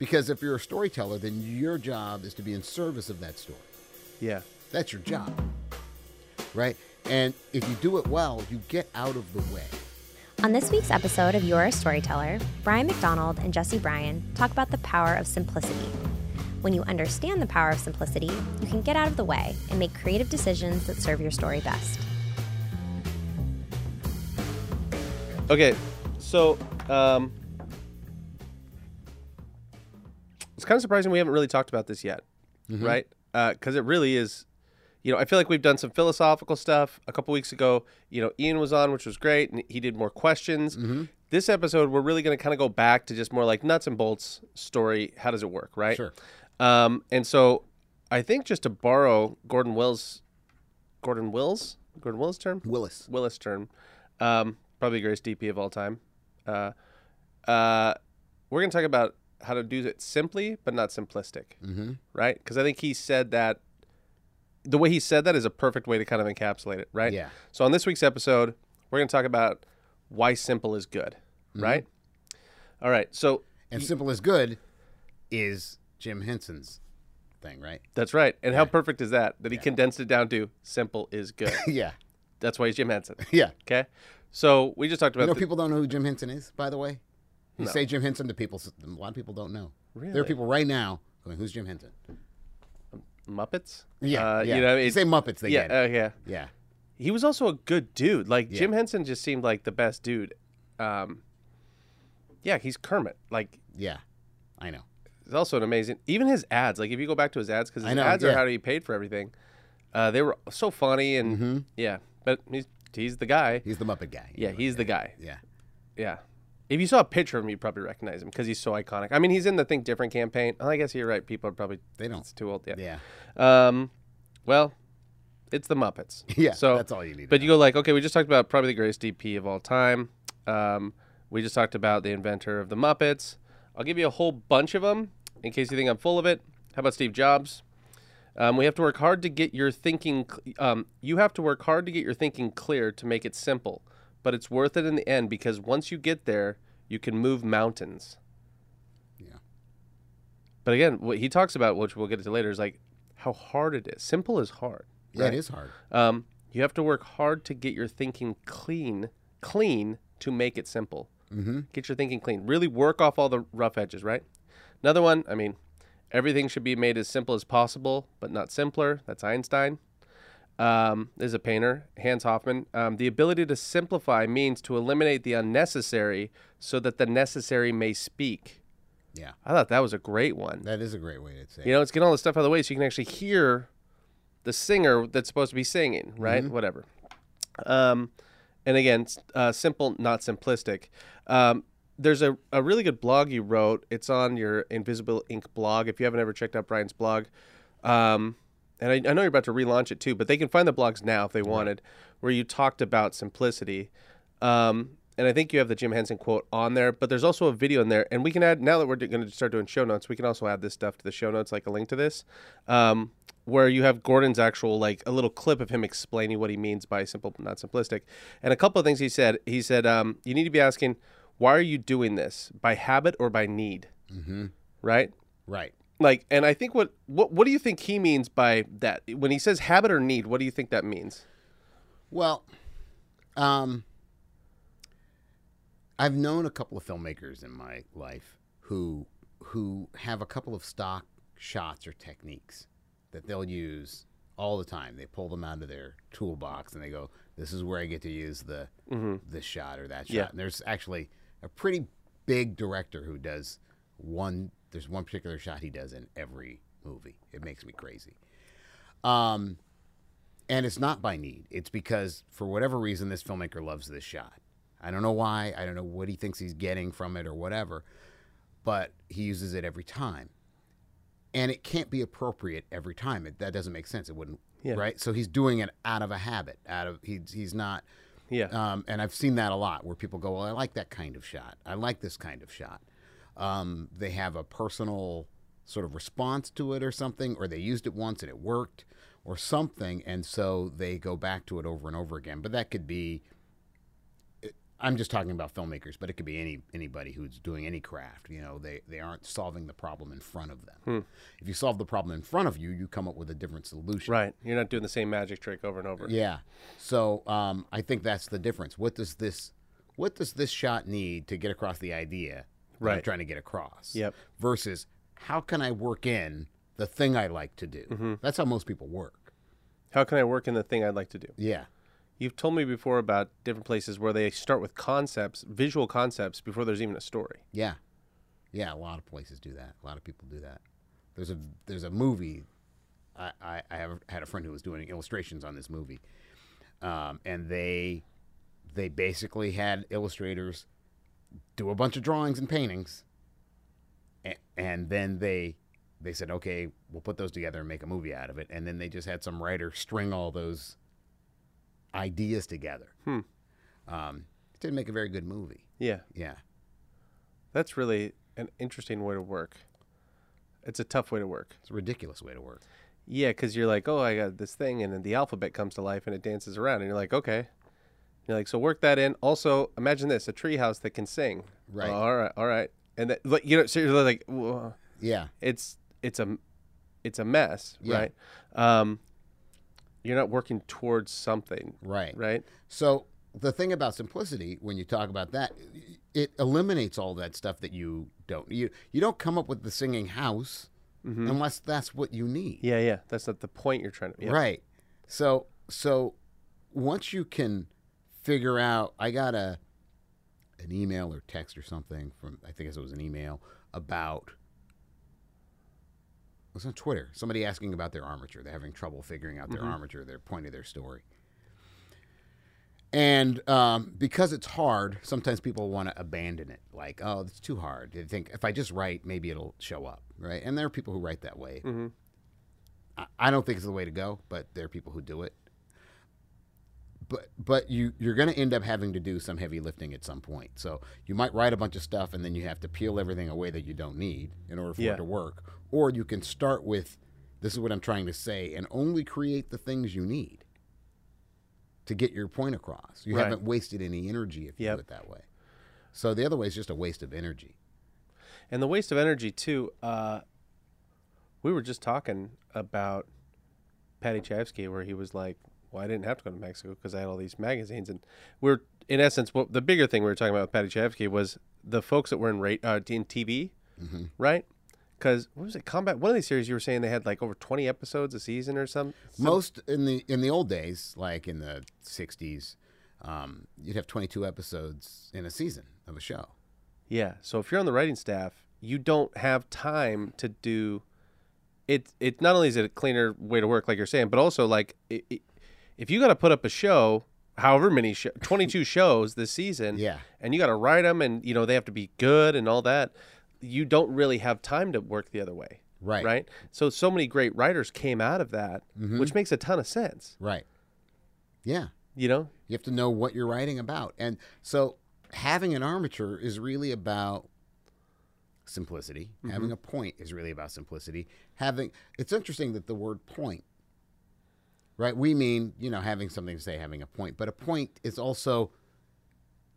Because if you're a storyteller, then your job is to be in service of that story. Yeah. That's your job. Right? And if you do it well, you get out of the way. On this week's episode of You're a Storyteller, Brian McDonald and Jesse Bryan talk about the power of simplicity. When you understand the power of simplicity, you can get out of the way and make creative decisions that serve your story best. Okay, so um, kind of surprising we haven't really talked about this yet, right? Because it really is. You know, I feel like we've done some philosophical stuff. A couple weeks ago, you know, Ian was on, which was great, and he did more questions. This episode, we're really going to kind of go back to just more like nuts and bolts story. How does it work, right? Sure. Um, and so, I think just to borrow Gordon Wills, Gordon Wills, Gordon Wills term, Willis. Willis term, um, probably greatest DP of all time. Uh, uh, we're going to talk about how to do it simply, but not simplistic, Mm-hmm. right? Because I think he said that the way he said that is a perfect way to kind of encapsulate it, right? Yeah. So on this week's episode, we're going to talk about why simple is good, Mm-hmm. right? All right. So And simple is good is Jim Henson's thing, right? that's right. And how perfect is that? That he condensed it down to simple is good. yeah. that's why he's Jim Henson. Yeah. Okay. So we just talked about You know, the- people don't know who Jim Henson is, by the way. You No. say Jim Henson to people, a lot of people don't know. Really? There are people right now going, "Who's Jim Henson?" Muppets. Yeah, Uh, yeah. You know, You say Muppets, they yeah, get it. uh, yeah. Yeah, He was also a good dude. Like Yeah. Jim Henson just seemed like the best dude. Um, yeah, he's Kermit. Like yeah, I know. he's also an amazing. Even his ads. Like if you go back to his ads, because his know, ads are how he paid for everything. Uh, they were so funny and Mm-hmm. yeah. But he's he's the guy. He's the Muppet guy. Yeah, he's the guy. yeah. Yeah. If you saw a picture of him, you'd probably recognize him because he's so iconic. I mean, he's in the Think Different campaign. Oh, I guess you're right. People are probably They don't. It's too old. Yeah. Yeah, Um, well, it's the Muppets. yeah. So that's all you need. But you go like, okay, we just talked about probably the greatest DP of all time. Um, we just talked about the inventor of the Muppets. I'll give you a whole bunch of them in case you think I'm full of it. How about Steve Jobs? Um, we have to work hard to get your thinking. Um, you have to work hard to get your thinking clear to make it simple, but it's worth it in the end because once you get there, you can move mountains. Yeah. But again, what he talks about, which we'll get to later, is like how hard it is. Simple is hard. yeah, right? it is hard. Um, you have to work hard to get your thinking clean, clean to make it simple. Mm-hmm. Get your thinking clean. Really work off all the rough edges, right? Another one, I mean, everything should be made as simple as possible, but not simpler. That's Einstein. Um, is a painter, Hans Hofmann. Um, the ability to simplify means to eliminate the unnecessary so that the necessary may speak. Yeah, I thought that was a great one. that is a great way to say. You know, it's getting all the stuff out of the way so you can actually hear the singer that's supposed to be singing, right? Whatever. Um, and again, uh, simple, not simplistic. Um, there's a, a really good blog you wrote. It's on your Invisible Ink blog. If you haven't ever checked out Brian's blog, um, and I, I know you're about to relaunch it too, but they can find the blogs now if they wanted, where you talked about simplicity. Um, and I think you have the Jim Henson quote on there, but there's also a video in there, and we can add now that we're going to start doing show notes. We can also add this stuff to the show notes, like a link to this, um, where you have Gordon's actual like a little clip of him explaining what he means by simple, not simplistic, and a couple of things he said. He said um, you need to be asking, why are you doing this by habit or by need, Mm-hmm. right? Right. Like, and I think what what what do you think he means by that when he says habit or need? What do you think that means? Well, um, I've known a couple of filmmakers in my life who who have a couple of stock shots or techniques that they'll use all the time. They pull them out of their toolbox and they go, "This is where I get to use the this shot or that shot." Yeah. And there's actually a pretty big director who does one. There's one particular shot he does in every movie. It makes me crazy. Um, and it's not by need. It's because for whatever reason this filmmaker loves this shot. I don't know why. I don't know what he thinks he's getting from it or whatever, but he uses it every time. And it can't be appropriate every time. It, that doesn't make sense. It wouldn't, Yeah. right? So he's doing it out of a habit. Out of he's he's not. Yeah. Um, and I've seen that a lot where people go, "Well, I like that kind of shot. I like this kind of shot." Um, they have a personal sort of response to it or something, or they used it once and it worked, or something, and so they go back to it over and over again. But that could be I'm just talking about filmmakers, but it could be any anybody who's doing any craft. You know, they they aren't solving the problem in front of them. Hmm. If you solve the problem in front of you, you come up with a different solution. Right. You're not doing the same magic trick over and over. Yeah. So um, I think that's the difference. What does this what does this shot need to get across the idea that I'm Right. trying to get across? Yep. Versus how can I work in the thing I like to do? Mm-hmm. That's how most people work. How can I work in the thing I'd like to do? Yeah. You've told me before about different places where they start with concepts, visual concepts, before there's even a story. Yeah. Yeah, a lot of places do that. A lot of people do that. There's a there's a movie. I, I, I have had a friend who was doing illustrations on this movie, um, and they they basically had illustrators do a bunch of drawings and paintings, and, and then they they said, okay, we'll put those together and make a movie out of it, and then they just had some writer string all those ideas together. Hmm. Um, it didn't make a very good movie. Yeah. Yeah. That's really an interesting way to work. It's a tough way to work. It's a ridiculous way to work. Yeah, because you're like, oh, I got this thing, and then the alphabet comes to life and it dances around, and you're like, okay. You're like, so work that in. Also, imagine this: a treehouse that can sing. Right. Oh, all right. All right. And that, like, you know, so you're like, whoa. Yeah. it's it's a it's a mess, Yeah. right? Um, you're not working towards something, Right. right? So the thing about simplicity, when you talk about that, it eliminates all that stuff that you don't. You you don't come up with the singing house unless that's what you need. Yeah, yeah. That's not the point you're trying to. Yeah. Right. So so once you can figure out, I got a an email or text or something from I think it was an email about. It was on Twitter. Somebody asking about their armature. They're having trouble figuring out their armature. Their point of their story. And um, because it's hard, sometimes people want to abandon it. Like, oh, it's too hard. They think if I just write, maybe it'll show up, right? And there are people who write that way. Mm-hmm. I, I don't think it's the way to go, but there are people who do it. But but you you're going to end up having to do some heavy lifting at some point. So you might write a bunch of stuff, and then you have to peel everything away that you don't need in order for Yeah. it to work. Or you can start with, this is what I'm trying to say, and only create the things you need to get your point across. You Right. haven't wasted any energy if you Yep. do it that way. So the other way is just a waste of energy. And the waste of energy too. Uh, we were just talking about Paddy Chayefsky, where he was like, "Well, I didn't have to go to Mexico because I had all these magazines." And we're in essence, what the bigger thing we were talking about with Paddy Chayefsky was the folks that were in rate uh, in TV, right? Because what was it? Combat. One of these series you were saying they had like over twenty episodes a season or something. some Most in the in the old days, like in the '60s, um, you'd have 22 episodes in a season of a show. Yeah. So if you're on the writing staff, you don't have time to do it. It not only is it a cleaner way to work, like you're saying, but also like it, it, if you got to put up a show, however many show, 22 shows this season, Yeah. and you got to write them, and you know they have to be good and all that. You don't really have time to work the other way, Right. right? So so many great writers came out of that, mm-hmm. which makes a ton of sense. Right. Yeah. You know, You have to know what you're writing about. And so having an armature is really about simplicity. Mm-hmm. Having a point is really about simplicity. Having it's interesting that the word point right? We mean, you know, having something to say, having a point, but a point is also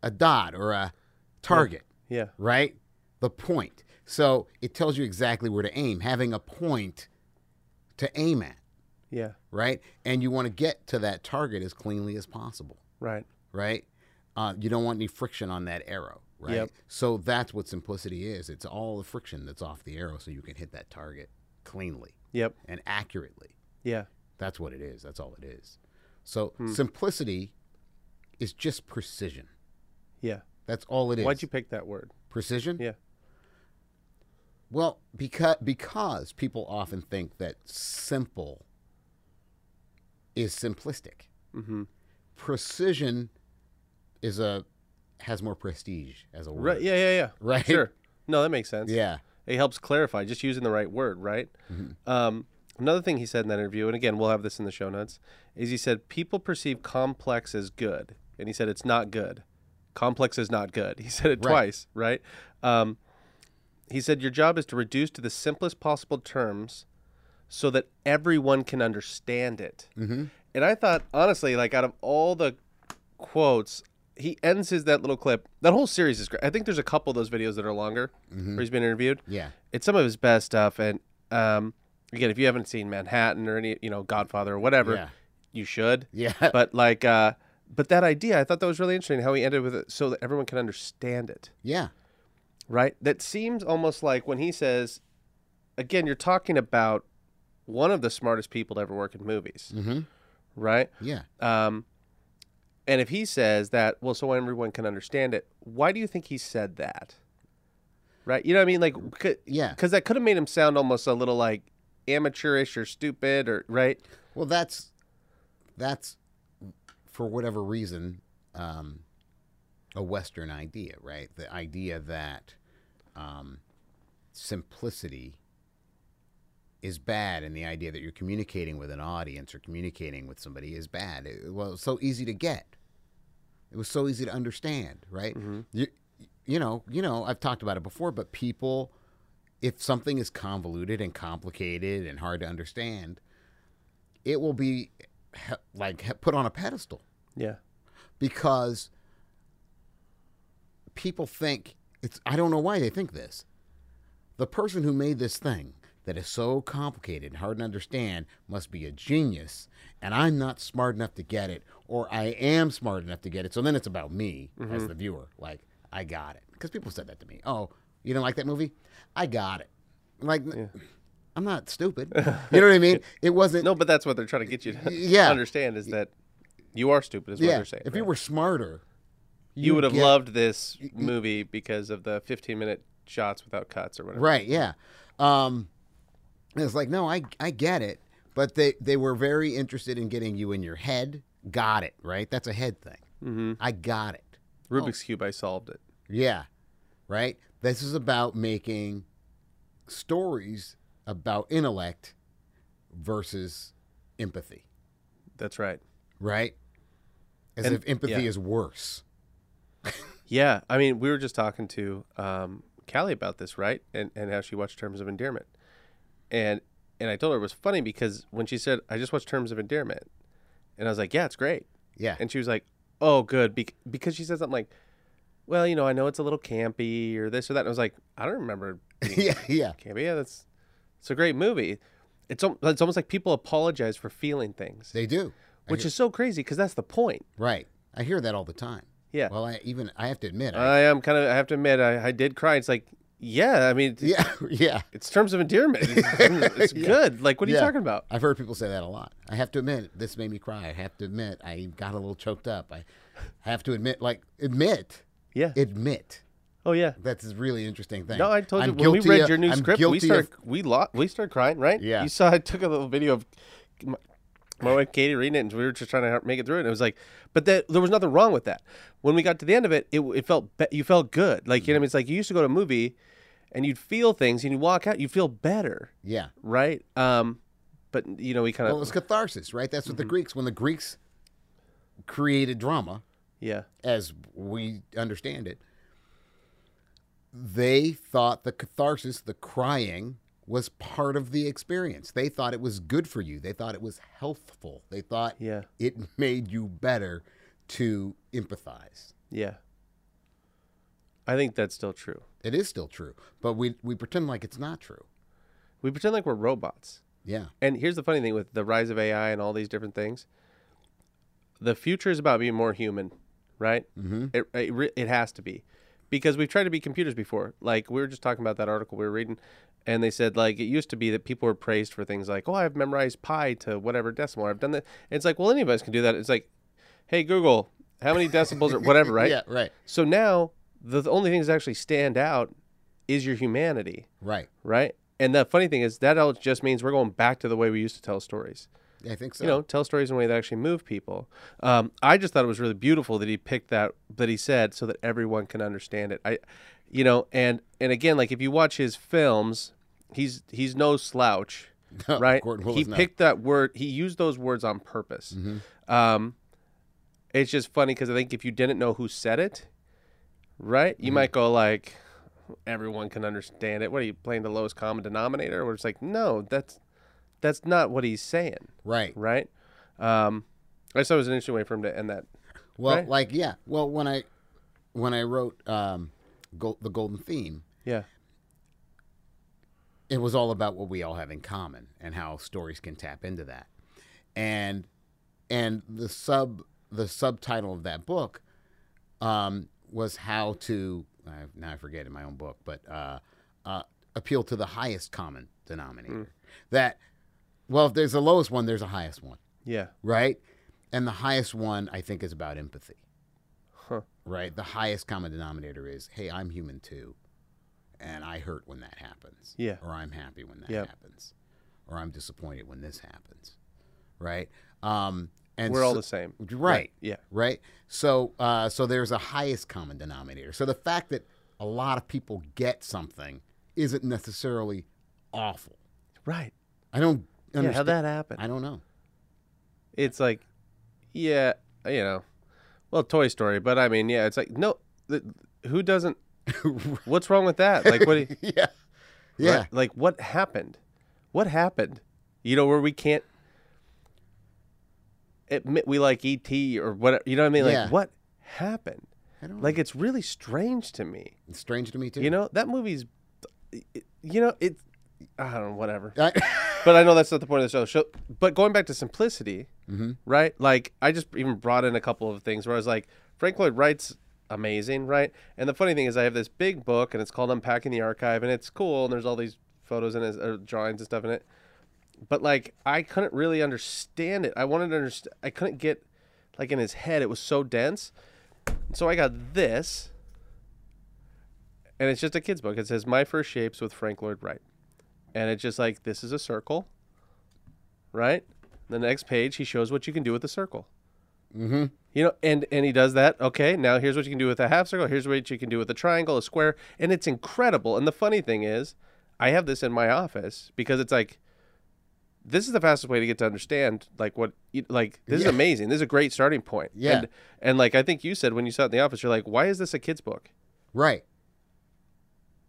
a dot or a target, yeah, right? The point. So it tells you exactly where to aim, having a point to aim at, yeah, right? And you want to get to that target as cleanly as possible right, right? Uh, you don't want any friction on that arrow, right? Yep. So that's what simplicity is. It's all the friction that's off the arrow so you can hit that target cleanly yep, and accurately. yeah, That's what it is. That's all it is. So Hmm. simplicity is just precision. yeah. That's all it is. Why'd you pick that word? precision? Yeah, Well, because because people often think that simple is simplistic. mm-hmm. Precision is a has more prestige as a word. right, yeah, yeah, yeah, Right? Sure. No, that makes sense. Yeah. it helps clarify just using the right word, right? Um, another thing he said in that interview, and again, we'll have this in the show notes, is he said people perceive complex as good, and he said it's not good. Complex is not good. He said it Right. twice, right? Um, he said your job is to reduce to the simplest possible terms so that everyone can understand it. Mm-hmm. And I thought, honestly, like out of all the quotes, he ends his that little clip. That whole series is great. I think there's a couple of those videos that are longer where he's been interviewed. Yeah. It's some of his best stuff. And um, again, if you haven't seen Manhattan or any, you know, Godfather or whatever, Yeah. you should. Yeah. But like, uh, but that idea, I thought that was really interesting how he ended with it so that everyone can understand it. Yeah. Right? That seems almost like when he says, again, you're talking about one of the smartest people to ever work in movies, Mm-hmm. right? Yeah. Um, and if he says that, well, so everyone can understand it, why do you think he said that? Right? You know what I mean? Like, Yeah. because that could have made him sound almost a little like amateurish or stupid, or right? Well, that's that's for whatever reason um, a Western idea, right? The idea that um, simplicity is bad, and the idea that you're communicating with an audience or communicating with somebody is bad. It, well, it's so easy to get. It was so easy to understand, right? You, you know, you know, I've talked about it before, but people, if something is convoluted and complicated and hard to understand, it will be he- like he- put on a pedestal Yeah. because people think it's I don't know why they think this. The person who made this thing that is so complicated and hard to understand must be a genius and I'm not smart enough to get it or I am smart enough to get it. So then it's about me as mm-hmm. the viewer. Like I got it. Cuz people said that to me. "Oh, you don't like that movie? I got it." Like I'm not stupid. You know what I mean? It wasn't No, but that's what they're trying to get you to Yeah. understand is that you are stupid, is what Yeah. they're saying. If you were smarter, you would have get- loved this movie because of the 15 minute shots without cuts or whatever. Right, yeah. Um, it's like, no, I I get it, but they they were very interested in getting you in your head. Got it, right? That's a head thing. Mm-hmm. I got it. Rubik's Cube, I solved it. Yeah, right. This is about making stories about intellect versus empathy, That's right. right? As And- if empathy yeah. is worse. Yeah, I mean, we were just talking to um, Callie about this, right? And and how she watched Terms of Endearment, and and I told her it was funny because when she said, "I just watched Terms of Endearment," and I was like, "Yeah, it's great," Yeah, and she was like, "Oh, good," bec- because she said something like, "Well, you know, I know it's a little campy or this or that," and I was like, "I don't remember yeah, yeah, campy. Yeah, that's it's a great movie." It's it's almost like people apologize for feeling things, they do. I which hear- is so crazy because that's the point. right. I hear that all the time. Yeah. Well, I even I have to admit, I, I am kind of. I have to admit, I, I did cry. It's like, yeah, I mean, yeah, yeah. it's terms of endearment. It's, it's Yeah. good. Like, what are you talking about? I've heard people say that a lot. I have to admit, this made me cry. I have to admit, I got a little choked up. I have to admit, like, admit, Yeah. admit. oh yeah. That's a really interesting thing. No, I told you I'm when we read of- your new I'm script, we started of- we lo- we started crying, right? Yeah. You saw I took a little video of my, my wife Katie reading it, and we were just trying to make it through it. And it was like, but that there was nothing wrong with that. When we got to the end of it, it, it felt be- you felt good. Like you know, what I mean? it's like you used to go to a movie, and you'd feel things, and you walk out, you feel better, yeah. right? Um, but you know, we kind of Well, it's catharsis, right? That's Mm-hmm. what the Greeks, when the Greeks created drama, yeah, as we understand it, they thought the catharsis, the crying, was part of the experience. They thought it was good for you. They thought it was healthful. They thought Yeah. it made you better to empathize. yeah. I think that's still true. It is still true, but we we pretend like it's not true. We pretend like we're robots. Yeah. And here's the funny thing with the rise of AI and all these different things. The future is about being more human, right? Mm-hmm. It, it, it has to be. Because we've tried to be computers before. Like, we were just talking about that article we were reading, and they said, like, it used to be that people were praised for things like, oh, I've memorized pi to whatever decimal. I've done that. And it's like, well, any of us can do that. It's like, hey, Google, how many decibels or whatever, right? Yeah, right. So now, the, the only things that actually stand out is your humanity Right. right? And the funny thing is that all just means we're going back to the way we used to tell stories. I think so. You know, tell stories in a way that actually move people. Um, I just thought it was really beautiful that he picked that that he said so that everyone can understand it. I, you know, and and again, like if you watch his films, he's he's no slouch, No, right? He no. Mm-hmm. picked that word. He used those words on purpose. Um, it's just funny because I think if you didn't know who said it, right, Mm-hmm. you might go like, everyone can understand it. What are you playing the lowest common denominator? Where it's like, no, that's that's not what he's saying, Right. right? Um, I just thought it was an interesting way for him to end that. Well, Right. like yeah. Well, when I when I wrote um, Gol- the Golden Theme, Yeah. it was all about what we all have in common and how stories can tap into that. And and the sub the subtitle of that book um, was how to uh, now I forget in my own book, but uh, uh, appeal to the highest common denominator. That well, if there's the lowest one, there's a highest one, Yeah. right? And the highest one I think is about empathy. Huh. Right? The highest common denominator is, hey, I'm human too. And I hurt when that happens. Yeah. Or I'm happy when that Yep. happens. Or I'm disappointed when this happens. Right? Um and We're all the same. Right. Yeah. Right. So uh so there's a highest common denominator. So the fact that a lot of people get something isn't necessarily awful. Right. I don't Yeah. How'd that happen? I don't know. it's like, yeah, you know, well, Toy Story, but I mean, yeah, it's like, no, th- who doesn't? What's wrong with that? Like, what? you- yeah. Yeah. Right, Like, what happened? What happened? You know, where we can't admit we like ET or whatever. You know what I mean? Like, Yeah. what happened? I don't Like, it's really strange to me. It's strange to me too. You know, that movie's, you know, it's, I don't know, whatever. I, But I know that's not the point of the show. show but going back to simplicity, Mm-hmm. right? Like I just even brought in a couple of things where I was like, Frank Lloyd Wright's amazing, right? And the funny thing is, I have this big book, and it's called Unpacking the Archive, and it's cool, and there's all these photos and uh, drawings and stuff in it. But like, I couldn't really understand it. I wanted to understand. I couldn't get like in his head. It was so dense. So I got this, and it's just a kid's book. It says My First Shapes with Frank Lloyd Wright, and it's just like this is a circle, right? The next page, he shows what you can do with a circle. mm-hmm. You know, and and he does that. Okay, now here's what you can do with a half circle. Here's what you can do with a triangle, a square, and it's incredible. And the funny thing is, I have this in my office because it's like, this is the fastest way to get to understand like what you- like this is amazing. This is a great starting point. Yeah. And, and like I think you said when you saw it in the office, you're like, why is this a kid's book? Right.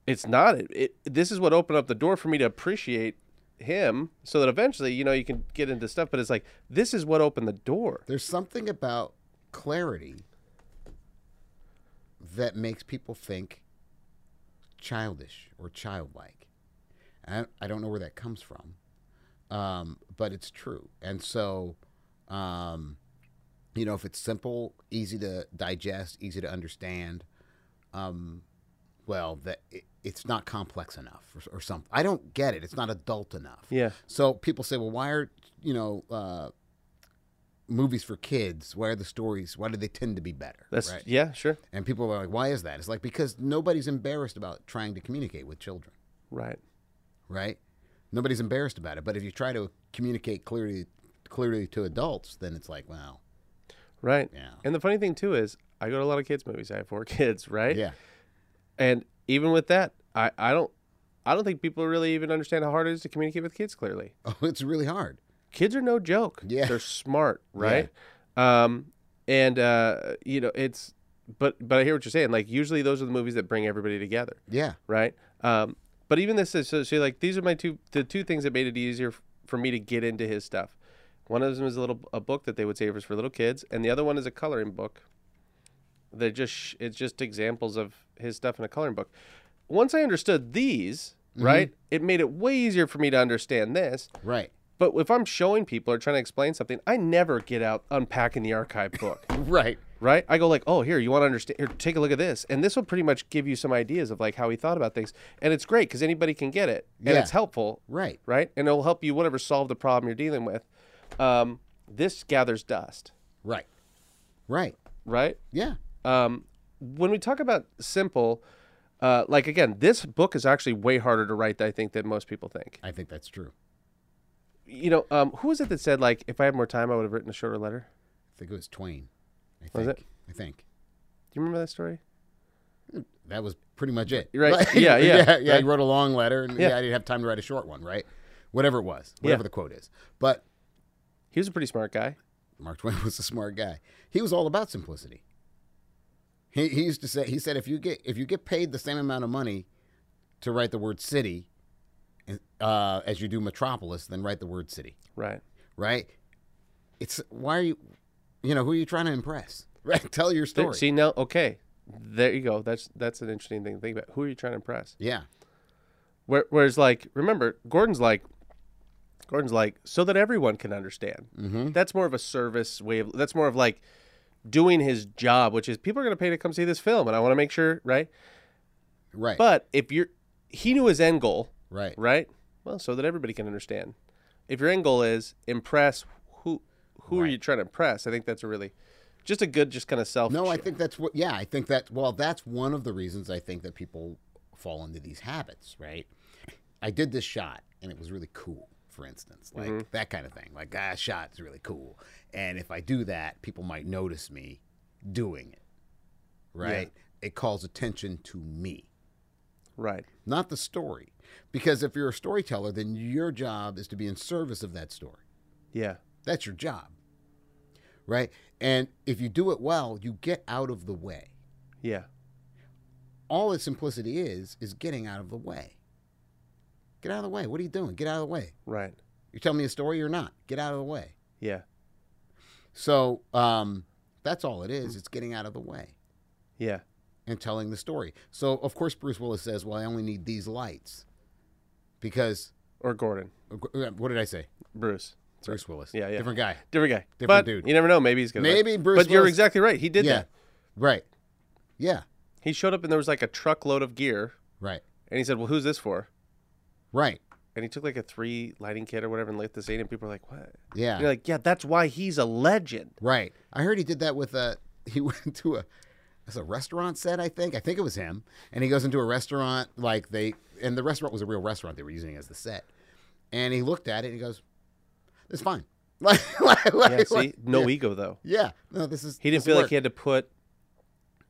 It's not. It, it this is what opened up the door for me to appreciate him, so that eventually, you know, you can get into stuff. But it's like this is what opened the door. There's something about clarity that makes people think childish or childlike. I, I don't know where that comes from, um, but it's true. And so, um, you know, if it's simple, easy to digest, easy to understand, um, well, that it, it's not complex enough or, or something. I don't get it. It's not adult enough. Yeah. So people say, well, why are you know uh, movies for kids? Why are the stories? Why do they tend to be better? That's right. yeah, sure, And people are like, why is that? It's like because nobody's embarrassed about trying to communicate with children, right. right? Nobody's embarrassed about it. But if you try to communicate clearly, clearly to adults, then it's like, wow, Right. Yeah. And the funny thing too is I go to a lot of kids movies. I have four kids, right? yeah, And even with that, I, I don't I don't think people really even understand how hard it is to communicate with kids clearly. oh, it's really hard. Kids are no joke. Yeah. They're smart, right? Um and uh you know, it's but but I hear what you're saying. Like usually those are the movies that bring everybody together, Yeah, right? Um but even this is so, so like these are my two the two things that made it easier for me to get into his stuff. One of them is a little a book that they would say was for little kids, and the other one is a coloring book. They're just sh- it's just examples of his stuff in a coloring book. Once I understood these, right, it made it way easier for me to understand this. right, But if I'm showing people or trying to explain something, I never get out unpacking the archive book, right, right? I go like, "Oh, here, you want to understand? Here, take a look at this," and this will pretty much give you some ideas of like how he thought about things, and it's great because anybody can get it, and Yeah. it's helpful, right, right? And it'll help you whatever solve the problem you're dealing with. Um, this gathers dust, right, right. right? Yeah, Um, when we talk about simple, uh, like again, this book is actually way harder to write, I think, than most people think. I think that's true. You know, um, who was it that said like, if I had more time, I would have written a shorter letter? I think it was Twain. I Was think. it? I think. Do you remember that story? That was pretty much it. Right. Like, Yeah, yeah, yeah, yeah. right. He wrote a long letter, and Yeah. yeah. I didn't have time to write a short one, right? Whatever it was, whatever Yeah. the quote is. But He was a pretty smart guy. Mark Twain was a smart guy. He was all about simplicity. He, he used to say, he said, if you get if you get paid the same amount of money to write the word city uh, as you do metropolis, then write the word city, Right. right? It's why are you, you know, who are you trying to impress? right. Tell your story. See now, okay, there you go. That's that's an interesting thing to think about. Who are you trying to impress? yeah. Where, whereas, like, remember, Gordon's like, Gordon's like, so that everyone can understand. Mm-hmm. That's more of a service way of. That's more of like doing his job, which is people are going to pay to come see this film, and I want to make sure, right? Right. But if you're, he knew his end goal, right. right? Well, so that everybody can understand. If your end goal is impress, who who are you trying to impress? I think that's a really, just a good, just kind of self. No, I think that's what. Yeah, I think that. Well, that's one of the reasons I think that people fall into these habits. Right. I did this shot, and it was really cool. For instance, like Mm-hmm. that kind of thing. Like that shot is really cool, and if I do that, people might notice me doing it. Right. It calls attention to me. right. not the story. Because if you're a storyteller, then your job is to be in service of that story. Yeah. That's your job. Right? And if you do it well, you get out of the way. Yeah. All that simplicity is, is getting out of the way. Get out of the way. What are you doing? Get out of the way. Right. You're telling me a story or not? Get out of the way. Yeah. So um, that's all it is. It's getting out of the way Yeah. and telling the story. So, of course, Bruce Willis says, Well, I only need these lights. Because, Or Gordon, what did I say? Bruce, Bruce Willis. Yeah, yeah. Different guy. different guy, Different but dude. You never know. Maybe he's gonna. Maybe Bruce But you're exactly right. He did yeah. that. Right. Yeah. He showed up and there was like a truckload of gear, Right. and he said, "Well, who's this for?" Right. And he took like a three lighting kit or whatever and lit the scene, and people were like, "What?" Yeah. You're like, "Yeah, that's why he's a legend." right. I heard he did that with uh, a. He went to a. It's a restaurant set, I think. I think it was him. And he goes into a restaurant, like they, and the restaurant was a real restaurant they were using as the set. And he looked at it and he goes, "It's fine." Like, like, Yeah. like- See, no yeah. ego though. Yeah. No, this is. He didn't feel like he had to put.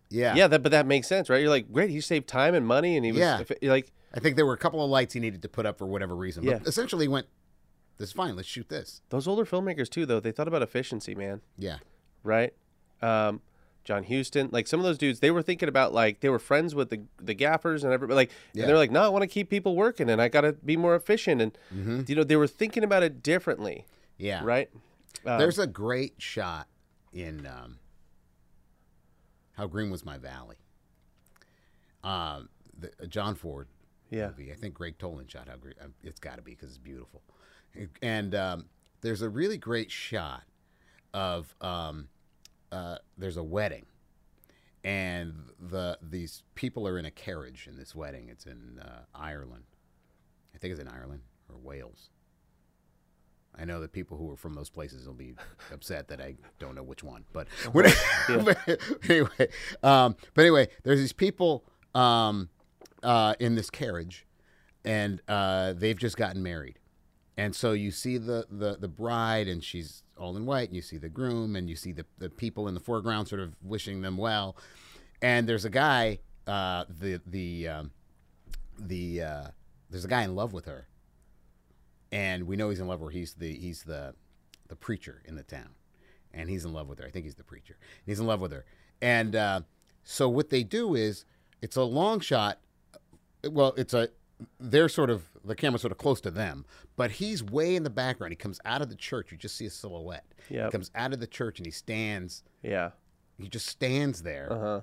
Yeah. Yeah, that but that makes sense, right? You're like, great. He saved time and money, and he was Yeah. like, I think there were a couple of lights he needed to put up for whatever reason. But Yeah. essentially, he went, "This is fine. Let's shoot this." those older filmmakers too, though. They thought about efficiency, man. Yeah. right? Um, John Huston, like some of those dudes, they were thinking about like they were friends with the the gaffers and everybody, like Yeah. and they're like, no, I want to keep people working and I got to be more efficient, and Mm-hmm. you know they were thinking about it differently, Yeah. right? Um, There's a great shot in um, How Green Was My Valley. Um, the, uh, John Ford yeah, movie. I think Gregg Toland shot How Green. uh, It's got to be because it's beautiful. And um, there's a really great shot of um, uh, there's a wedding, and the these people are in a carriage in this wedding. It's in uh, Ireland. I think it's in Ireland or Wales. I know that people who are from those places will be upset that I don't know which one, but, when, but anyway, um, but anyway, there's these people um, uh, in this carriage, and uh, they've just gotten married, and so you see the, the the bride, and she's all in white, and you see the groom, and you see the the people in the foreground, sort of wishing them well, and there's a guy, uh, the the um, the uh, there's a guy in love with her and we know he's in love with her. He's the he's the the preacher in the town, and he's in love with her. I think he's the preacher. He's in love with her, and uh, so what they do is it's a long shot. Well, it's a they're sort of the camera's sort of close to them, but he's way in the background. He comes out of the church. You just see a silhouette. Yep. He comes out of the church and he stands. yeah, He just stands there, uh huh,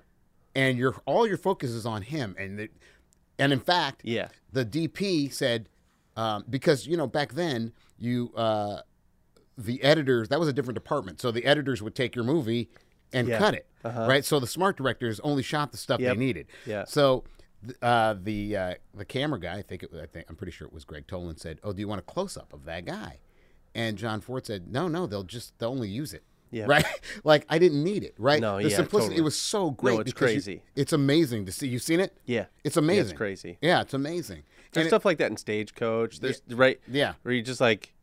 and your all your focus is on him. And the, and in fact, yeah, the DP said um, because you know back then you uh, the editors that was a different department, so the editors would take your movie and Yeah. cut it, Uh-huh. right? So the smart directors only shot the stuff Yep. they needed. Yeah. So uh, the uh, the camera guy, I think it, I think I'm pretty sure it was Gregg Toland, said, "Oh, do you want a close up of that guy?" And John Ford said, "No, no, they'll just they'll only use it." Yeah. Right. like I didn't need it. Right. No, The yeah, simplicity. totally. It was so great. No, it's because you- crazy. it's amazing to see. You've seen it. yeah. It's Yeah, amazing. it's crazy. Yeah, it's amazing. There's And it- stuff like that in Stagecoach. There's right yeah. where you just like